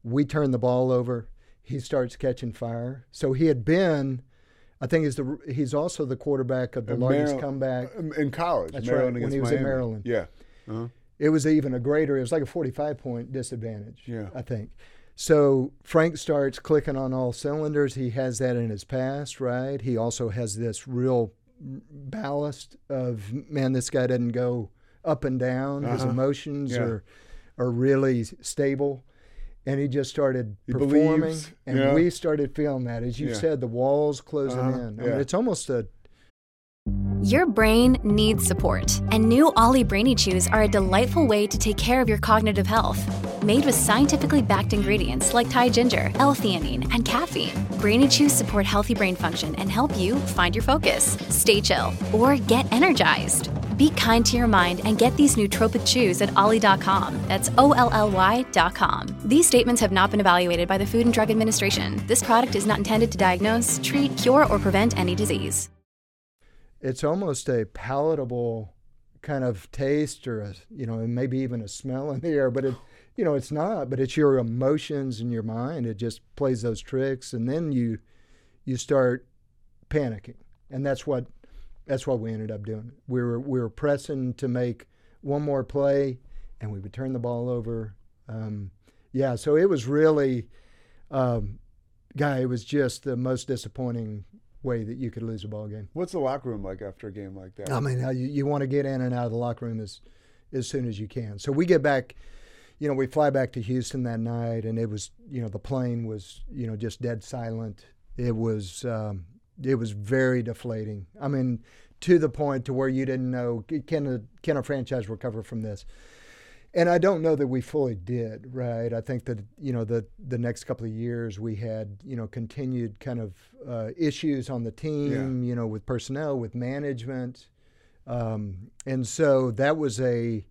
We turn the ball over. He starts catching fire. So he had been, I think, he's the he's also the quarterback of the Uh, largest Maryland- comeback in college. That's Maryland right, when he was in Maryland. Yeah. Uh-huh. it was even a greater it was like a 45 point disadvantage Yeah. i think so frank starts clicking on all cylinders he has that in his past right he also has this real ballast of man this guy doesn't go up and down his Uh-huh. emotions Yeah. are are really stable and he just started He performing believes, and yeah. we started feeling that as you Yeah. said the walls closing Uh-huh, in I yeah. mean, it's almost a Your brain needs support, and new OLLY Brainy Chews are a delightful way to take care of your cognitive health. Made with scientifically backed ingredients like Thai ginger, L-theanine, and caffeine, Brainy Chews support healthy brain function and help you find your focus, stay chill, or get energized. Be kind to your mind and get these nootropic chews at olly.com. That's O-L-L-Y.com. These statements have not been evaluated by the Food and Drug Administration. This product is not intended to diagnose, treat, cure, or prevent any disease. it's almost a palatable kind of taste or a, you know maybe even a smell in the air but it you know it's not but it's your emotions and your mind it just plays those tricks and then you you start panicking and that's what that's what we ended up doing we were we were pressing to make one more play, and we would turn the ball over. Um, yeah, so it was really, um, guy, it was just the most disappointing way that you could lose a ball game. What's the locker room like after a game like that? I mean, you, you want to get in and out of the locker room as as soon as you can. So we get back, you know, we fly back to Houston that night, and it was, you know, the plane was, you know, just dead silent. It was, um, it was very deflating. I mean, to the point to where you didn't know can a can a franchise recover from this. And I don't know that we fully did, right? I think that you know the the next couple of years we had you know continued kind of uh, issues on the team, yeah. you know, with personnel, with management, um, and so that was a.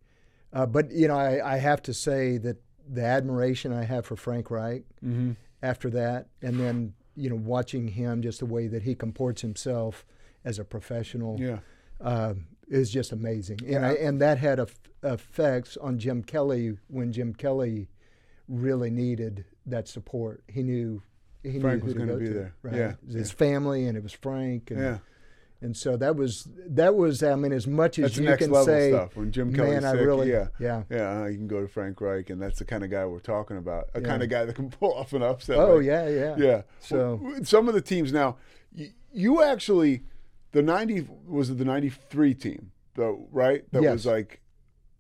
Uh, but you know, I, I, have to say that the admiration I have for Frank Reich mm-hmm. after that, and then you know watching him just the way that he comports himself as a professional, yeah. Uh, is just amazing. And, I, and that had a, effects on Jim Kelly when Jim Kelly really needed that support. He knew he Frank knew was going to be to, there. Right? Yeah, his yeah. family and it was Frank. And, yeah. And so that was that was I mean as much as that's you next can level say stuff. When Jim Kelly's man, I sick, really, yeah, yeah, yeah, uh, you can go to Frank Reich, and that's the kind of guy we're talking about. A Yeah. kind of guy that can pull off an upset. Oh like- yeah, yeah, yeah. So Well, some of the teams now, you, you actually, the ninety was it the ninety three team, though, right? That Yes. was like,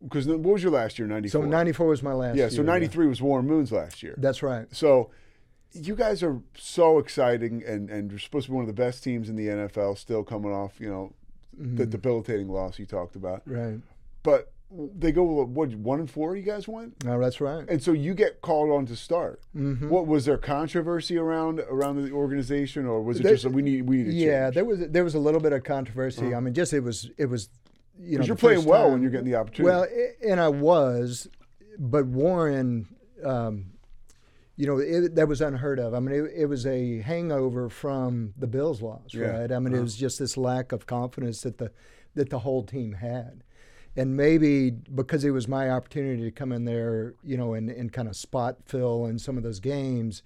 because what was your last year? Ninety so ninety four was my last. Year. Yeah. So ninety three was Warren Moon's last year. That's right. So you guys are so exciting and, and you're supposed to be one of the best teams in the NFL, still coming off, you know, the Mhm. debilitating loss you talked about. Right. But they go, what, one and four you guys went? No, that's right. And so you get called on to start. Mhm. What was there controversy around around the organization, or was it There- just that we need we need to yeah, change? there was there was a little bit of controversy. Uh-huh. I mean, just it was it was you know you're playing well when you're getting the opportunity. Well, i- and I was, but Warren, um, you know, it, that was unheard of. I mean, it, it was a hangover from the Bills loss, Yeah. right? I mean, it Uh-huh. was just this lack of confidence that the that the whole team had. And maybe because it was my opportunity to come in there, you know, and, and kind of spot fill in some of those games,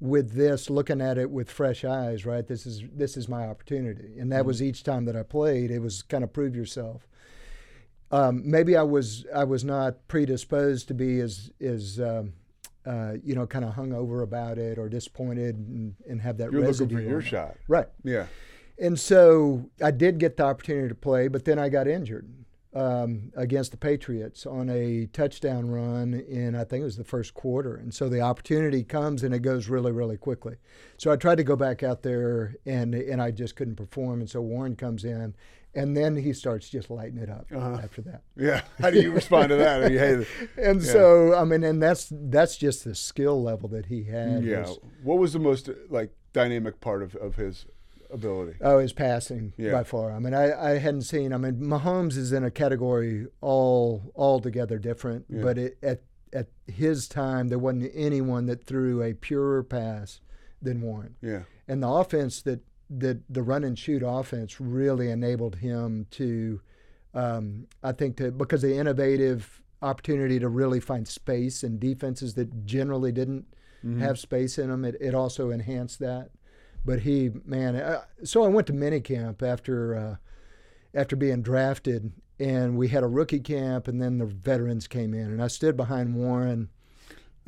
with this looking at it with fresh eyes, right? This is this is my opportunity, and that Mm-hmm. was each time that I played. It was kind of prove yourself. Um, maybe I was I was not predisposed to be as as um, uh, you know kind of hung over about it or disappointed and, and have that You're looking for your shot. right? Yeah. And so I did get the opportunity to play, but then I got injured um, against the Patriots on a touchdown run in, I think it was the first quarter. And so the opportunity comes and it goes really, really quickly. So I tried to go back out there and, and I just couldn't perform. And so Warren comes in and then he starts just lighting it up Uh-huh. after that. Yeah. How do you respond to that? Are you, hey, And Yeah. so, I mean, and that's that's just the skill level that he had. yeah. was- What was the most like dynamic part of, of his ability? Oh, his passing Yeah. by far. I mean, I, I hadn't seen. I mean, Mahomes is in a category all altogether different. Yeah. But it, at at his time, there wasn't anyone that threw a purer pass than Warren. Yeah. And the offense that that the run and shoot offense really enabled him to, um, I think, to because the innovative opportunity to really find space in defenses that generally didn't Mhm. have space in them. It, it also enhanced that. But he, man, uh, so I went to minicamp after uh, after being drafted, and we had a rookie camp, and then the veterans came in, and I stood behind Warren.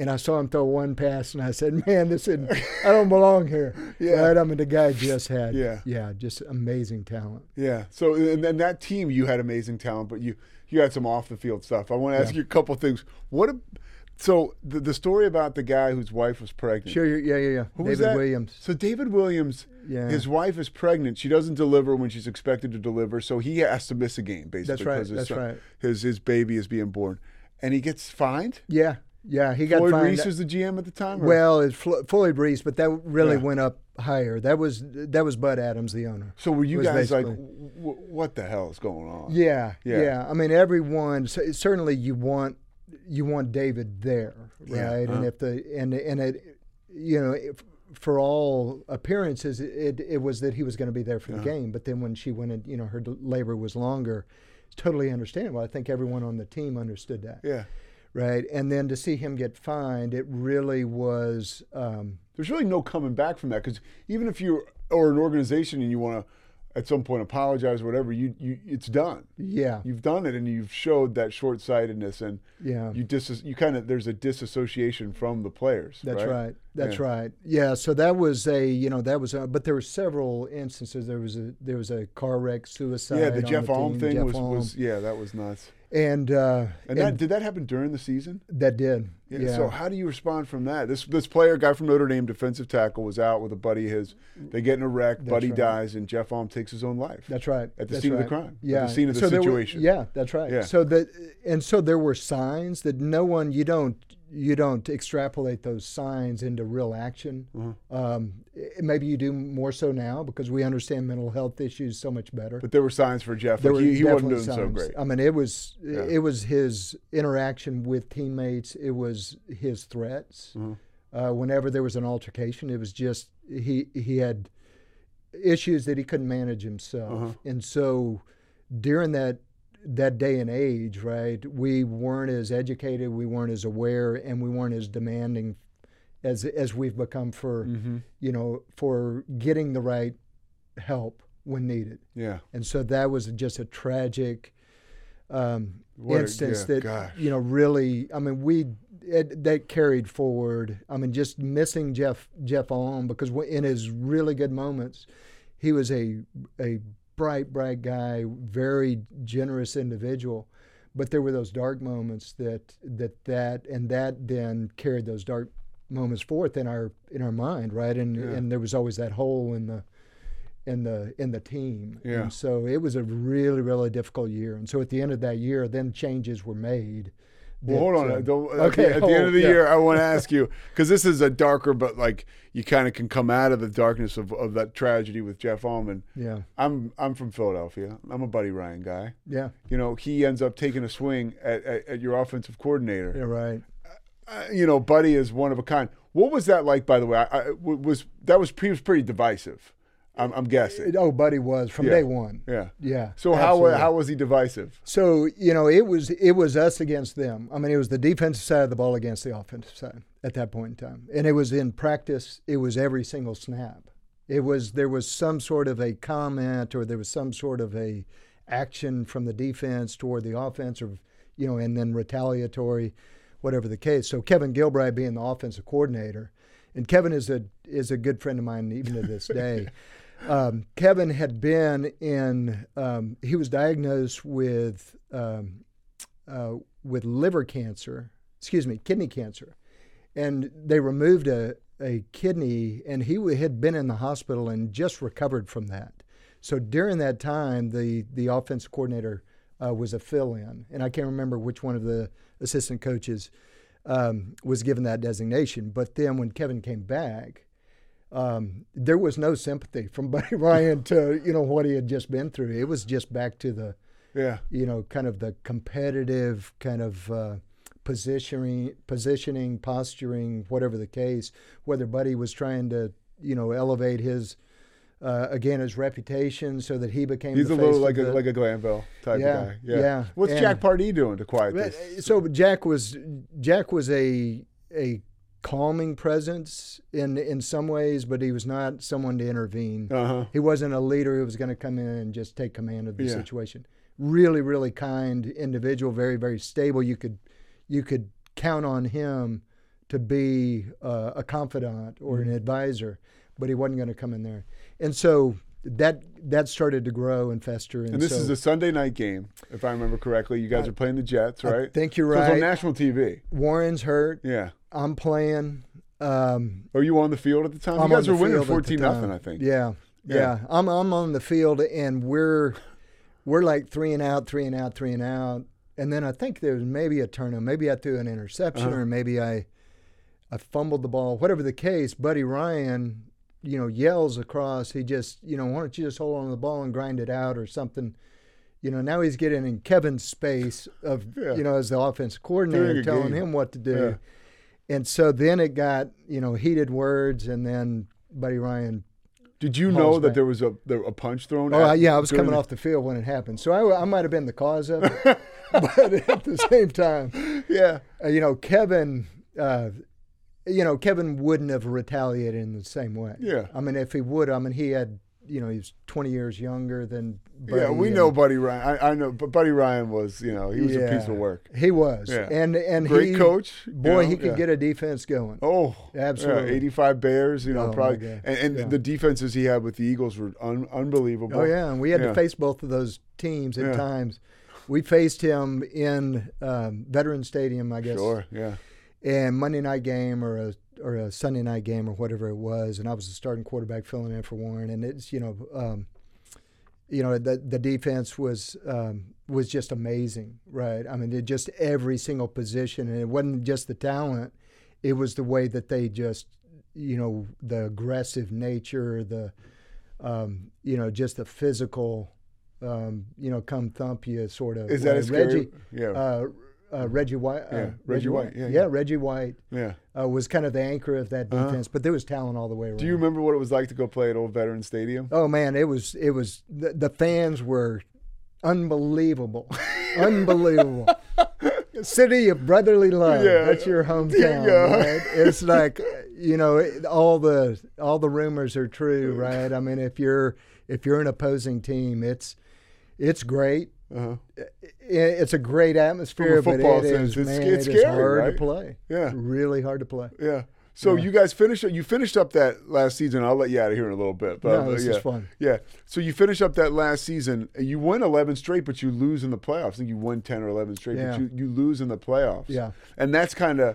And I saw him throw one pass, and I said, "Man, this is I don't belong here." Yeah. Right? I mean, the guy just had, Yeah. yeah, just amazing talent. Yeah. So and then that team, you had amazing talent, but you you had some off the field stuff. I want to ask Yeah. you a couple things. What? A, so the the story about the guy whose wife was pregnant. Sure, yeah, yeah, yeah. Who David was that? Williams. So David Williams, Yeah. his wife is pregnant. She doesn't deliver when she's expected to deliver, so he has to miss a game basically. That's right, that's son- right. His his baby is being born, and he gets fined. Yeah, yeah. He got Floyd fined. Reese was the GM at the time. or- Well, it's Flo- Floyd Reese, but that really Yeah. went up higher. That was that was Bud Adams, the owner. so were you guys like, w- what the hell is going on? Yeah, Yeah. yeah, I mean, everyone certainly you want you want David there, Yeah, right? And uh. if the and and it, you know, if, for all appearances, it it was that he was going to be there for the Uh-huh. game. But then when she went, in, you know, her labor was longer. It's totally understandable. I think everyone on the team understood that, Yeah. Right? And then to see him get fined, it really was. Um, There's really no coming back from that because even if you are an organization and you want to at some point apologize, or whatever. You, you, it's done. Yeah. You've done it, and you've showed that short sightedness, and yeah, you dis, you kind of there's a disassociation from the players. That's right. right. That's Yeah. right. Yeah. So that was a you know that was a, but there were several instances. There was a there was a car wreck, suicide. Yeah, the Jeff Alm thing Jeff was, was yeah, that was nuts. And uh, And, that did that happen during the season? that did. Yeah. So how do you respond from that? This this player, guy from Notre Dame, defensive tackle, was out with a buddy of his. They get in a wreck. That's buddy right. dies, and Jeff Alm takes his own life. That's right. At the That's scene of the crime. Yeah. At the scene of the So there were- situation. yeah, that's right. Yeah. So that and so there were signs that no one you don't you don't extrapolate those signs into real action. Uh-huh. Um, maybe you do more so now because we understand mental health issues so much better. But there were signs for Jeff. There Like he, he wasn't doing so great. I mean, it was Yeah. it was his interaction with teammates. It was his threats. Uh-huh. Uh, whenever there was an altercation, it was just he he had issues that he couldn't manage himself, Uh-huh. and so during that that day and age, right, we weren't as educated, we weren't as aware, and we weren't as demanding as as we've become for Mhm. you know for getting the right help when needed. Yeah. And so that was just a tragic um, a- instance yeah, that gosh. you know really. I mean, we it, that carried forward. I mean, just missing Jeff Jeff Alm because in his really good moments, he was a a bright bright guy, very generous individual. But there were those dark moments that that that and that then carried those dark moments forth in our in our mind, right? And Yeah. and there was always that hole in the in the in the team. Yeah. And so it was a really really difficult year. And so at the end of that year, then changes were made. Well, hold on. Don't- at okay. the, at the end of the yeah. year, I want to ask you because this is a darker, but like you kind of can come out of the darkness of, of that tragedy with Jeff Allman. Yeah. I'm I'm from Philadelphia. I'm a Buddy Ryan guy. Yeah. You know, he ends up taking a swing at, at, at your offensive coordinator. Yeah. Right. Uh, you know, Buddy is one of a kind. What was that like, by the way? I, I- was that was he was pretty divisive. I'm, I'm guessing. Oh, Buddy was from Yeah. day one. Yeah. Yeah. So how absolutely. how was he divisive? So you know, it was it was us against them. I mean, it was the defensive side of the ball against the offensive side at that point in time, and it was in practice. It was every single snap. It was there was some sort of a comment or there was some sort of a action from the defense toward the offense, or you know, and then retaliatory, whatever the case. So Kevin Gilbride being the offensive coordinator, and Kevin is a is a good friend of mine even to this day. Um, Kevin had been in. Um, he was diagnosed with um, uh, with liver cancer. Excuse me, kidney cancer, and they removed a a kidney, and he had been in the hospital and just recovered from that. So during that time, the the offensive coordinator uh, was a fill-in, and I can't remember which one of the assistant coaches um, was given that designation. But then when Kevin came back, um, there was no sympathy from Buddy Ryan to you know what he had just been through. It was just back to the Yeah. you know kind of the competitive kind of uh, positioning, positioning, posturing, whatever the case. Whether Buddy was trying to you know elevate his uh, again his reputation so that he became He's the a little like of a the- like a Glanville type Yeah, guy. Yeah. yeah, What's and- Jack Pardee doing to quiet this? uh, So Jack was Jack was a a calming presence in in some ways, but he was not someone to intervene. Uh-huh. He wasn't a leader who was going to come in and just take command of the Yeah. situation. Really, really kind individual, very, very stable. You could you could count on him to be uh, a confidant or Mm-hmm. an advisor, but he wasn't going to come in there. And so that that started to grow and fester. And, And this so, is a Sunday night game, if I remember correctly. You guys are playing the Jets, I right? think you're So it's on national TV. Warren's hurt. Yeah. I'm playing. Um, Are you on the field at the time? I'm you guys were winning field at the fourteen nothing. I think. Yeah, Yeah. yeah, I'm I'm on the field and we're we're like three and out, three and out, three and out, and then I think there's maybe a turnover, maybe I threw an interception, Uh-huh. or maybe I I fumbled the ball, whatever the case. Buddy Ryan, you know, yells across. He just, you know, why don't you just hold on to the ball and grind it out or something. You know, now he's getting in Kevin's space of, Yeah. you know, as the offensive coordinator, telling game. him what to do. Yeah. And so then it got, you know, heated words, and then Buddy Ryan. Did you know that there was a there, a punch thrown? Oh, at yeah, I was coming the- off the field when it happened, so I, I might have been the cause of it. but at the same time, Yeah. uh, you know, Kevin, uh, you know, Kevin wouldn't have retaliated in the same way. Yeah. I mean, if he would, I mean, he had you know, he was 20 years younger than. Buddy yeah, we and- know Buddy Ryan. I, I know, but Buddy Ryan was, you know, he was a piece of work. He was, Yeah. and and Great he, coach, you Boy, know, he could yeah. get a defense going. Oh, Absolutely. Yeah, 85 Bears, you know, Oh, probably. And, and Yeah. the defenses he had with the Eagles were un, unbelievable. Oh yeah, and we had Yeah. to face both of those teams at Yeah. times. We faced him in um, Veteran Stadium, I guess. Sure, yeah. And Monday night game or a or a Sunday night game or whatever it was, and I was the starting quarterback filling in for Warren, and it's you know, um, you know the the defense was um, was just amazing, right? I mean, just every single position, and it wasn't just the talent; it was the way that they just, you know, the aggressive nature, the, um, you know, just the physical, um, you know, come thump you sort of. Is that way. Reggie? yeah. Uh, uh, Reggie White. Uh, Yeah, Reggie White, yeah, Yeah, yeah. Reggie White. Yeah. Uh, was kind of the anchor of that Uh-huh. defense, but there was talent all the way around. Do you remember what it was like to go play at Old Veteran Stadium? Oh man, it was it was the, the fans were unbelievable, unbelievable. City of brotherly love. Yeah. That's your hometown. Yeah. Right? It's like you know all the all the rumors are true, right? I mean, if you're if you're an opposing team, it's it's great. Uh-huh. It- It's a great atmosphere, From a but it sense, is, it's- man, it's it is scary, hard right? to play. Yeah. really hard to play. Yeah. So Yeah. you guys finished. You finished up that last season. I'll let you out of here in a little bit. But, No, this yeah. is fun. Yeah. So you finish up that last season. You win 11 straight, but you lose in the playoffs. I think you won 10 or 11 straight, Yeah. but you, you lose in the playoffs. Yeah. And that's kind of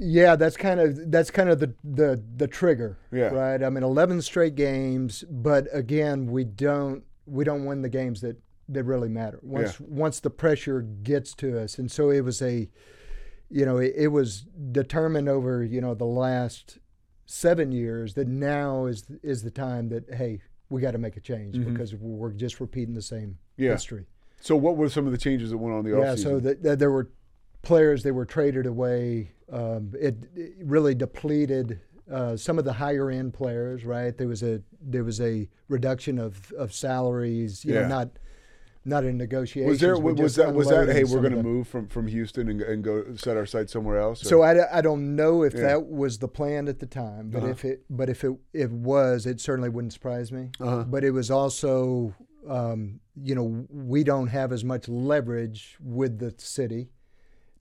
Yeah, that's kind of that's kind of the the the trigger. Yeah. Right. I mean, eleven straight games, but again, we don't we don't win the games that that really matter. Once once the pressure gets to us, and so it was a, you know, it, it was determined over you know the last seven years that now is is the time that hey we got to make a change Mhm. because we're just repeating the same Yeah. history. So what were some of the changes that went on in the Yeah, offseason? so that that there were players that were traded away. Um, it, it really depleted uh, some of the higher end players. Right, there was a there was a reduction of, of salaries. You Yeah. know, not not in negotiations. was there was that was that hey we're going to move from from Houston and, and go set our sights somewhere else? So I, I don't know if Yeah. that was the plan at the time, but Uh-huh. if it but if it it was, it certainly wouldn't surprise me. Uh-huh. But it was also, um, you know, we don't have as much leverage with the city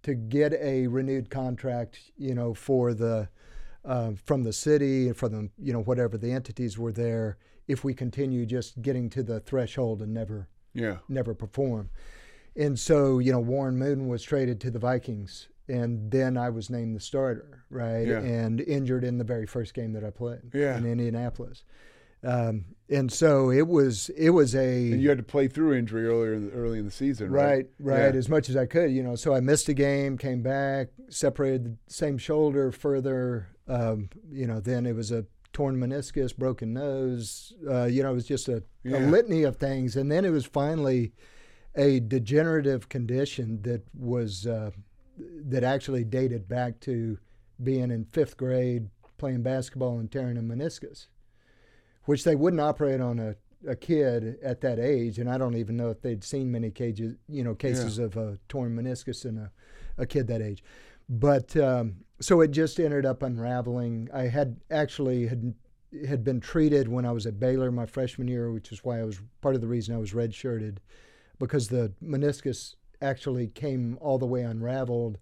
to get a renewed contract, you know, for the uh, from the city and from the you know whatever the entities were there. If we continue just getting to the threshold and never Yeah. never perform. And so, you know, Warren Moon was traded to the Vikings, and then I was named the starter, right? Yeah. And injured in the very first game that I played Yeah. in Indianapolis. Um, and so it was it was a and you had to play through injury earlier in the, early in the season, right? right right Yeah. as much as I could, you know. So I missed a game, came back, separated the same shoulder further. Um, you know, then it was a torn meniscus, broken nose. Uh, you know, it was just a, a litany of things, and then it was finally a degenerative condition that was uh, that actually dated back to being in fifth grade playing basketball and tearing a meniscus, which they wouldn't operate on a, a kid at that age, and I don't even know if they'd seen many cases, you know, cases of a torn meniscus in a, a kid that age. But um, so it just ended up unraveling. I had actually had had been treated when I was at Baylor my freshman year, which is why I was part of the reason I was redshirted, because the meniscus actually came all the way unraveled,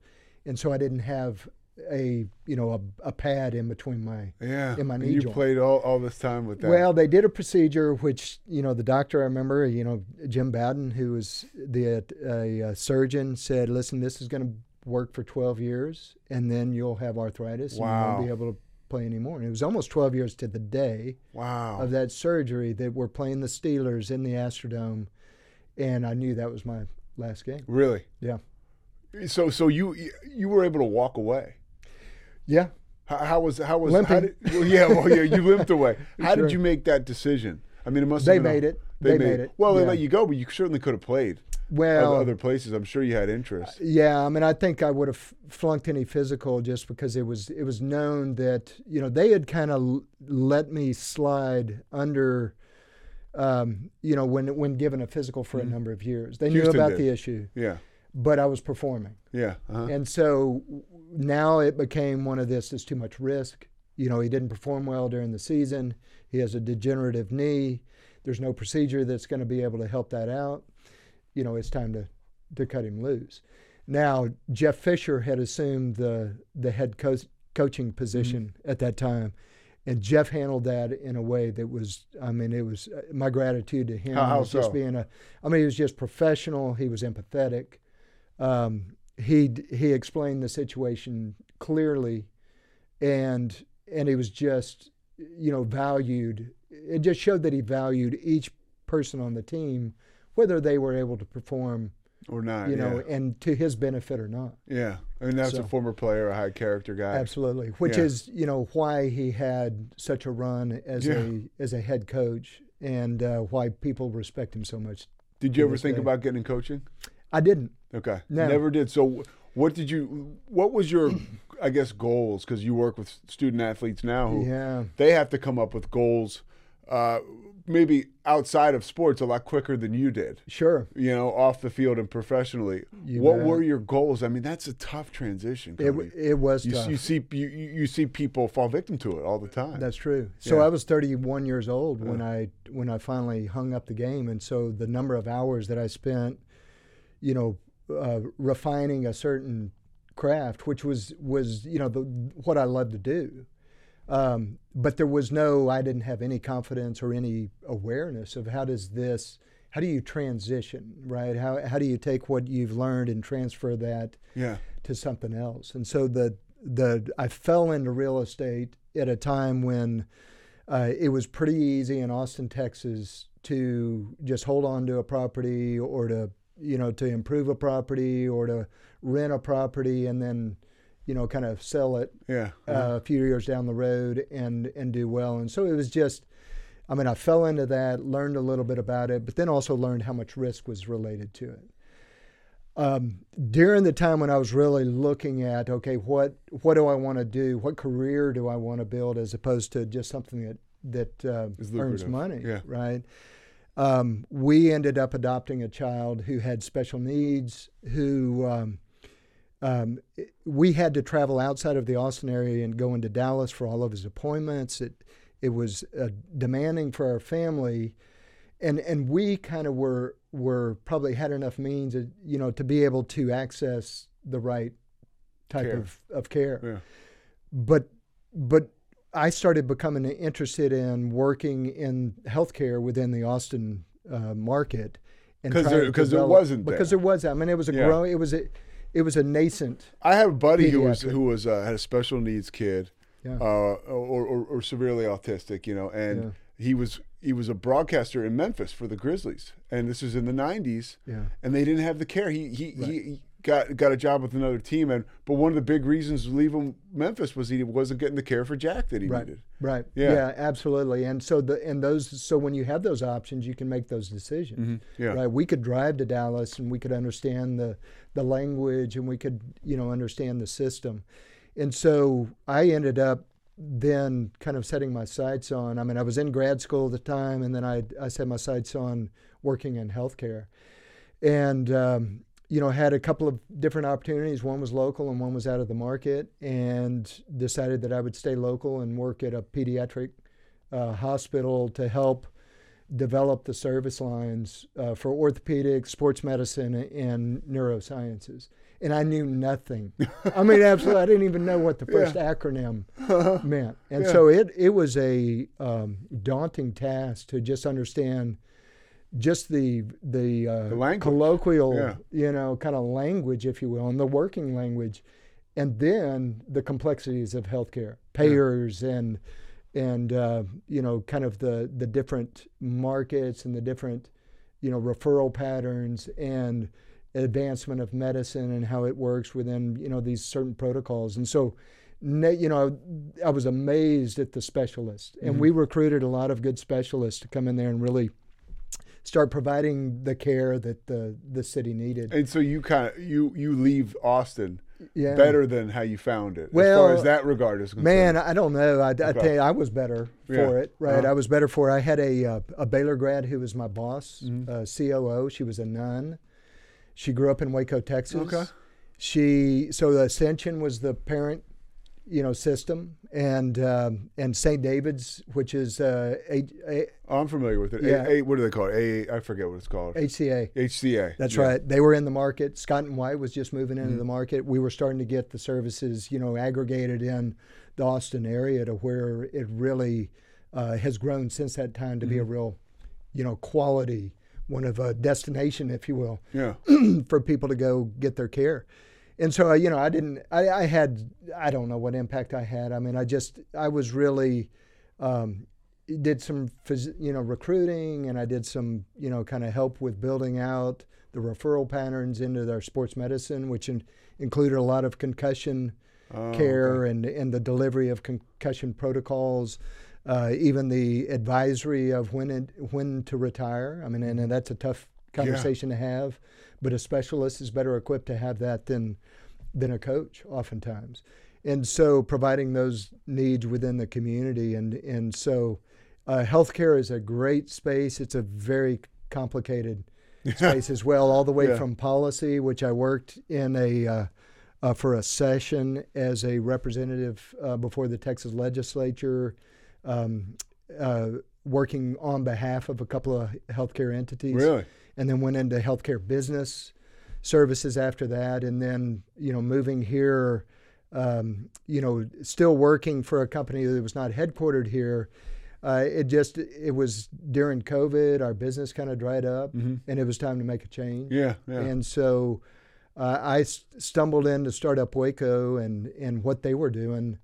and so I didn't have a you know a, a pad in between my Yeah. in my And knee you joint. played all, all this time with that. Well, they did a procedure, which you know the doctor I remember, you know Jim Bowden, who was the a surgeon, said, "Listen, this is going to work for 12 years, and then you'll have arthritis, and you won't be able to play anymore." And it was almost 12 years to the day wow. of that surgery that we're playing the Steelers in the Astrodome, and I knew that was my last game. Really? Yeah, So so you you were able to walk away. yeah. How, how was how was Limping. How did, well, yeah, well, yeah, you limped away. How Sure. did you make that decision? I mean, it must. They have been a- made it. They made it, Well, they yeah. let you go, but you certainly could have played. Well, other, places. I'm sure you had interest. Yeah, I mean, I think I would have flunked any physical just because it was it was known that you know they had kind of let me slide under, um, you know, when when given a physical for a number of years. They Mm-hmm. Houston knew about did. the issue, Yeah, but I was performing, yeah. Uh-huh. and so now it became one of this is too much risk. you know, he didn't perform well during the season. He has a degenerative knee. There's no procedure that's going to be able to help that out. You know, it's time to, to cut him loose. Now, Jeff Fisher had assumed the, the head co- coaching position mm-hmm. at that time. And Jeff handled that in a way that was, I mean, it was uh, my gratitude to him. How, how was so? just being a, I mean, he was just professional. He was empathetic. Um, he he explained the situation clearly, and and he was just, you know, valued. It just showed that he valued each person on the team, whether they were able to perform or not, you know, yeah. and to his benefit or not. Yeah, I mean that's So- a former player, a high character guy. Absolutely, which Yeah. is you know why he had such a run as Yeah. a as a head coach, and uh, why people respect him so much. Did you ever think day. about getting in coaching? I didn't. Okay, No. never did. So, what did you? What was your, I guess, goals? Because you work with student athletes now who Yeah. they have to come up with goals, uh, maybe outside of sports a lot quicker than you did. Sure. You know, off the field and professionally. You what bet. were your goals? I mean, that's a tough transition. It, Cody. w- it was you, tough. you see you, you see people fall victim to it all the time. That's true. So Yeah. I was 31 years old when I when I finally hung up the game, and so the number of hours that I spent, you know, uh, refining a certain craft, which was was you know the what I love to do, um, but there was no I didn't have any confidence or any awareness of how does this how do you transition right how how do you take what you've learned and transfer that Yeah. to something else and so the the I fell into real estate at a time when uh, it was pretty easy in Austin, Texas, to just hold on to a property or to you know to improve a property or to rent a property and then you know kind of sell it Yeah. uh, a few years down the road and and do well. And so it was just, I mean, I fell into that, learned a little bit about it, but then also learned how much risk was related to it. Um, during the time when I was really looking at, okay, what what do I want to do? What career do I want to build, as opposed to just something that that uh, earns money, Yeah. right? Um, we ended up adopting a child who had special needs, who um, um, we had to travel outside of the Austin area and go into Dallas for all of his appointments. It it was uh, demanding for our family, and and we kind of were were probably had enough means, you know, to be able to access the right type Care. of of care. Yeah. But but I started becoming interested in working in healthcare within the Austin uh, market. and 'Cause trying there- there wasn't because there. was. I mean, it was a Yeah. grow. It was a it was a nascent. I have a buddy who was who was uh, had a special needs kid, Yeah. uh, or, or or severely autistic, you know, and Yeah. he was he was a broadcaster in Memphis for the Grizzlies, and this was in the '90s, Yeah. and they didn't have the care. He he, he he got got a job with another team, and but one of the big reasons leaving Memphis was he wasn't getting the care for Jack that he Right. needed. Right. Yeah. Yeah. Absolutely. And so the and those so when you have those options, you can make those decisions. Mhm. Yeah. Right. We could drive to Dallas and we could understand the the language and we could you know understand the system, and so I ended up then kind of setting my sights on. I mean, I was in grad school at the time, and then I I set my sights on working in healthcare, and um, you know had a couple of different opportunities. One was local, and one was out of the market, and decided that I would stay local and work at a pediatric uh, hospital to help develop the service lines uh, for orthopedics, sports medicine, and neurosciences. And I knew nothing. I mean, absolutely, I didn't even know what the first acronym meant. And Yeah. so it it was a um, daunting task to just understand just the the, uh, The colloquial, Yeah. you know, kind of language, if you will, and the working language, and then the complexities of healthcare, payers, and and uh, you know, kind of the the different markets and the different you know referral patterns and advancement of medicine and how it works within you know these certain protocols. And so you know I was amazed at the specialists and we recruited a lot of good specialists to come in there and really start providing the care that the the city needed And so you kind of you you leave Austin Yeah. better than how you found it, well, as far as that regard is concerned. Man, I don't know. I, I Okay. tell you, I was better Yeah. for it, right? Uh-huh. I was better for it. I had a uh, a Baylor grad who was my boss, Mm-hmm. uh, COO. She was a nun. She grew up in Waco, Texas. Okay. She so the Ascension was the parent you know system and um, and St. David's, which is uh, a, a, oh, I'm familiar with it. Yeah. A, a, what do they call it? A, I forget what it's called. HCA. HCA. That's yeah. right. They were in the market. Scott and White was just moving into Mhm. the market. We were starting to get the services, you know, aggregated in the Austin area to where it really uh, has grown since that time to be a Mhm. real, you know, quality one of a destination, if you will, Yeah. for people to go get their care. And so, you know, I didn't, I, I had, I don't know what impact I had. I mean, I just, I was really, um, did some, phys- you know, recruiting and I did some, you know, kind of help with building out the referral patterns into their sports medicine, which in, included a lot of concussion Oh, care okay. and, and the delivery of concussion protocols, uh, even the advisory of when it, when to retire. I mean, and, and that's a tough conversation to have, but a specialist is better equipped to have that than than a coach, oftentimes. And so, providing those needs within the community, and and so, uh, healthcare is a great space. It's a very complicated space as well, all the way Yeah. from policy, which I worked in a uh, uh, for a session as a representative uh, before the Texas legislature, um, uh, working on behalf of a couple of healthcare entities. Really? And then went into healthcare business services after that, and then you know moving here, um, you know, still working for a company that was not headquartered here. Uh, it just it was during COVID, our business kind of dried up, Mhm. and it was time to make a change. Yeah, yeah. And so uh, I s- stumbled into Startup Waco and and what they were doing,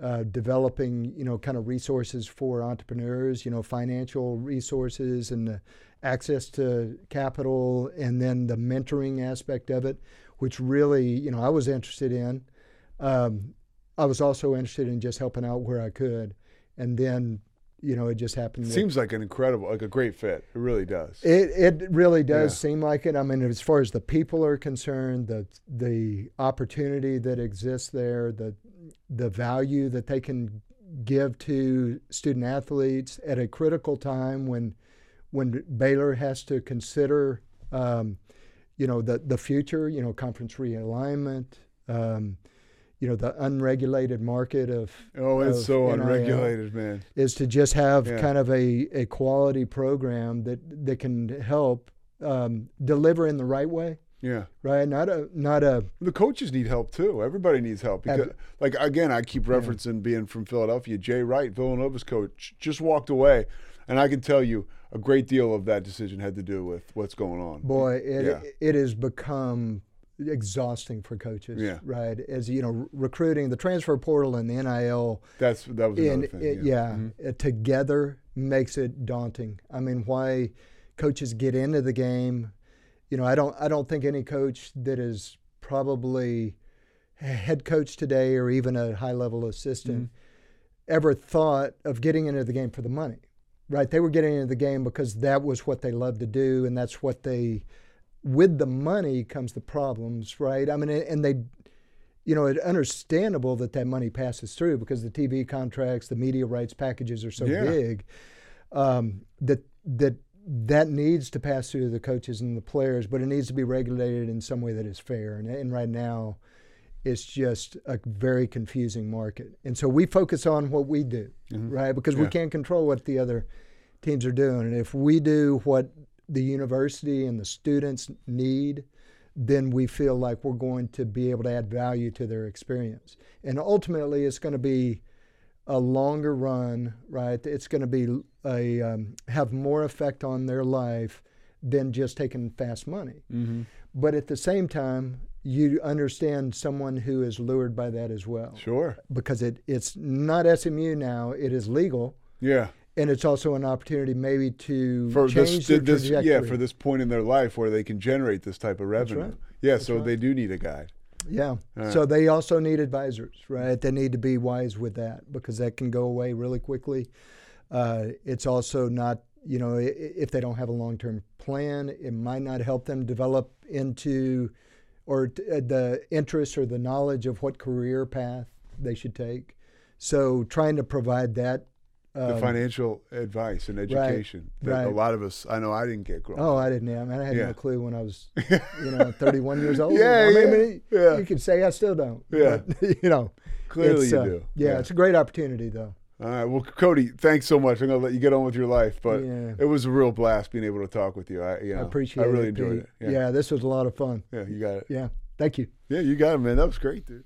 uh, developing you know kind of resources for entrepreneurs, you know financial resources and the access to capital, and then the mentoring aspect of it, which really you know I was interested in. Um, I was also interested in just helping out where I could, and then you know it just happened. that- Seems like an incredible, like a great fit. It really does. it it really does Yeah. seem like it. I mean, as far as the people are concerned, the the opportunity that exists there, the the value that they can give to student athletes at a critical time when when Baylor has to consider, um, you know, the the future, you know, conference realignment. Um, you know the unregulated market of Oh, it's of so NIL unregulated, man. is to just have Yeah. kind of a, a quality program that that can help um, deliver in the right way, Yeah. right? Not a not a The coaches need help too. Everybody needs help because, Ab- like again, I keep referencing being from Philadelphia. Jay Wright, Villanova's coach, just walked away, and I can tell you a great deal of that decision had to do with what's going on. boy. It Yeah. it has become exhausting for coaches, Yeah. right? As you know, recruiting the transfer portal and the NIL. That's that was another in, thing. it- yeah. yeah, uh, together makes it daunting. I mean, why coaches get into the game? You know, I don't. I don't think any coach that is probably a head coach today or even a high level assistant Mm-hmm. ever thought of getting into the game for the money, right? They were getting into the game because that was what they loved to do, and that's what they. With the money comes the problems, right? I mean, and they you know, it's understandable that that money passes through because the TV contracts, the media rights packages are so Yeah. big um, that that that needs to pass through the coaches and the players, but it needs to be regulated in some way that is fair. And, and right now, it's just a very confusing market. And so we focus on what we do, right? Because we can't control what the other teams are doing. And if we do what the university and the students need, then we feel like we're going to be able to add value to their experience. And ultimately, it's going to be a longer run, right? It's going to be a um, have more effect on their life than just taking fast money. Mm-hmm. But at the same time, you understand someone who is lured by that as well. Sure. Because it, it's not SMU now; it is legal, Yeah. and it's also an opportunity maybe to For change this, this trajectory. yeah, for this point in their life where they can generate this type of revenue. right. Yeah, That's so right. they do need a guide. Yeah. Right. So they also need advisors, right? They need to be wise with that because that can go away really quickly. Uh, it's also not, you know, if they don't have a long term plan, it might not help them develop into or t- uh, the interest or the knowledge of what career path they should take. So trying to provide that. The um, financial advice and education right, that a lot of us, I know I didn't get growing Oh. I didn't. I mean, I had Yeah. no clue when I was, you know, 31 years old. Yeah, I mean, yeah, I mean, yeah. You could say I still don't. Yeah. But, you know, Clearly you uh, do. Yeah, Yeah. it's a great opportunity, though. All right. Well, Cody, thanks so much. I'm gonna let you get on with your life, but Yeah. it was a real blast being able to talk with you. I, you know, I appreciate it. I really enjoyed Pete. it. Yeah. yeah, this was a lot of fun. Yeah, you got it. Yeah, thank you. Yeah, you got it, man. That was great, dude.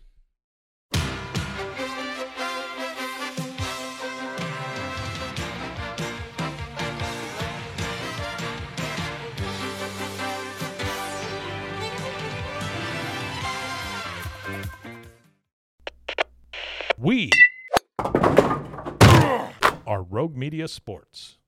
We are Rogue Media Sports.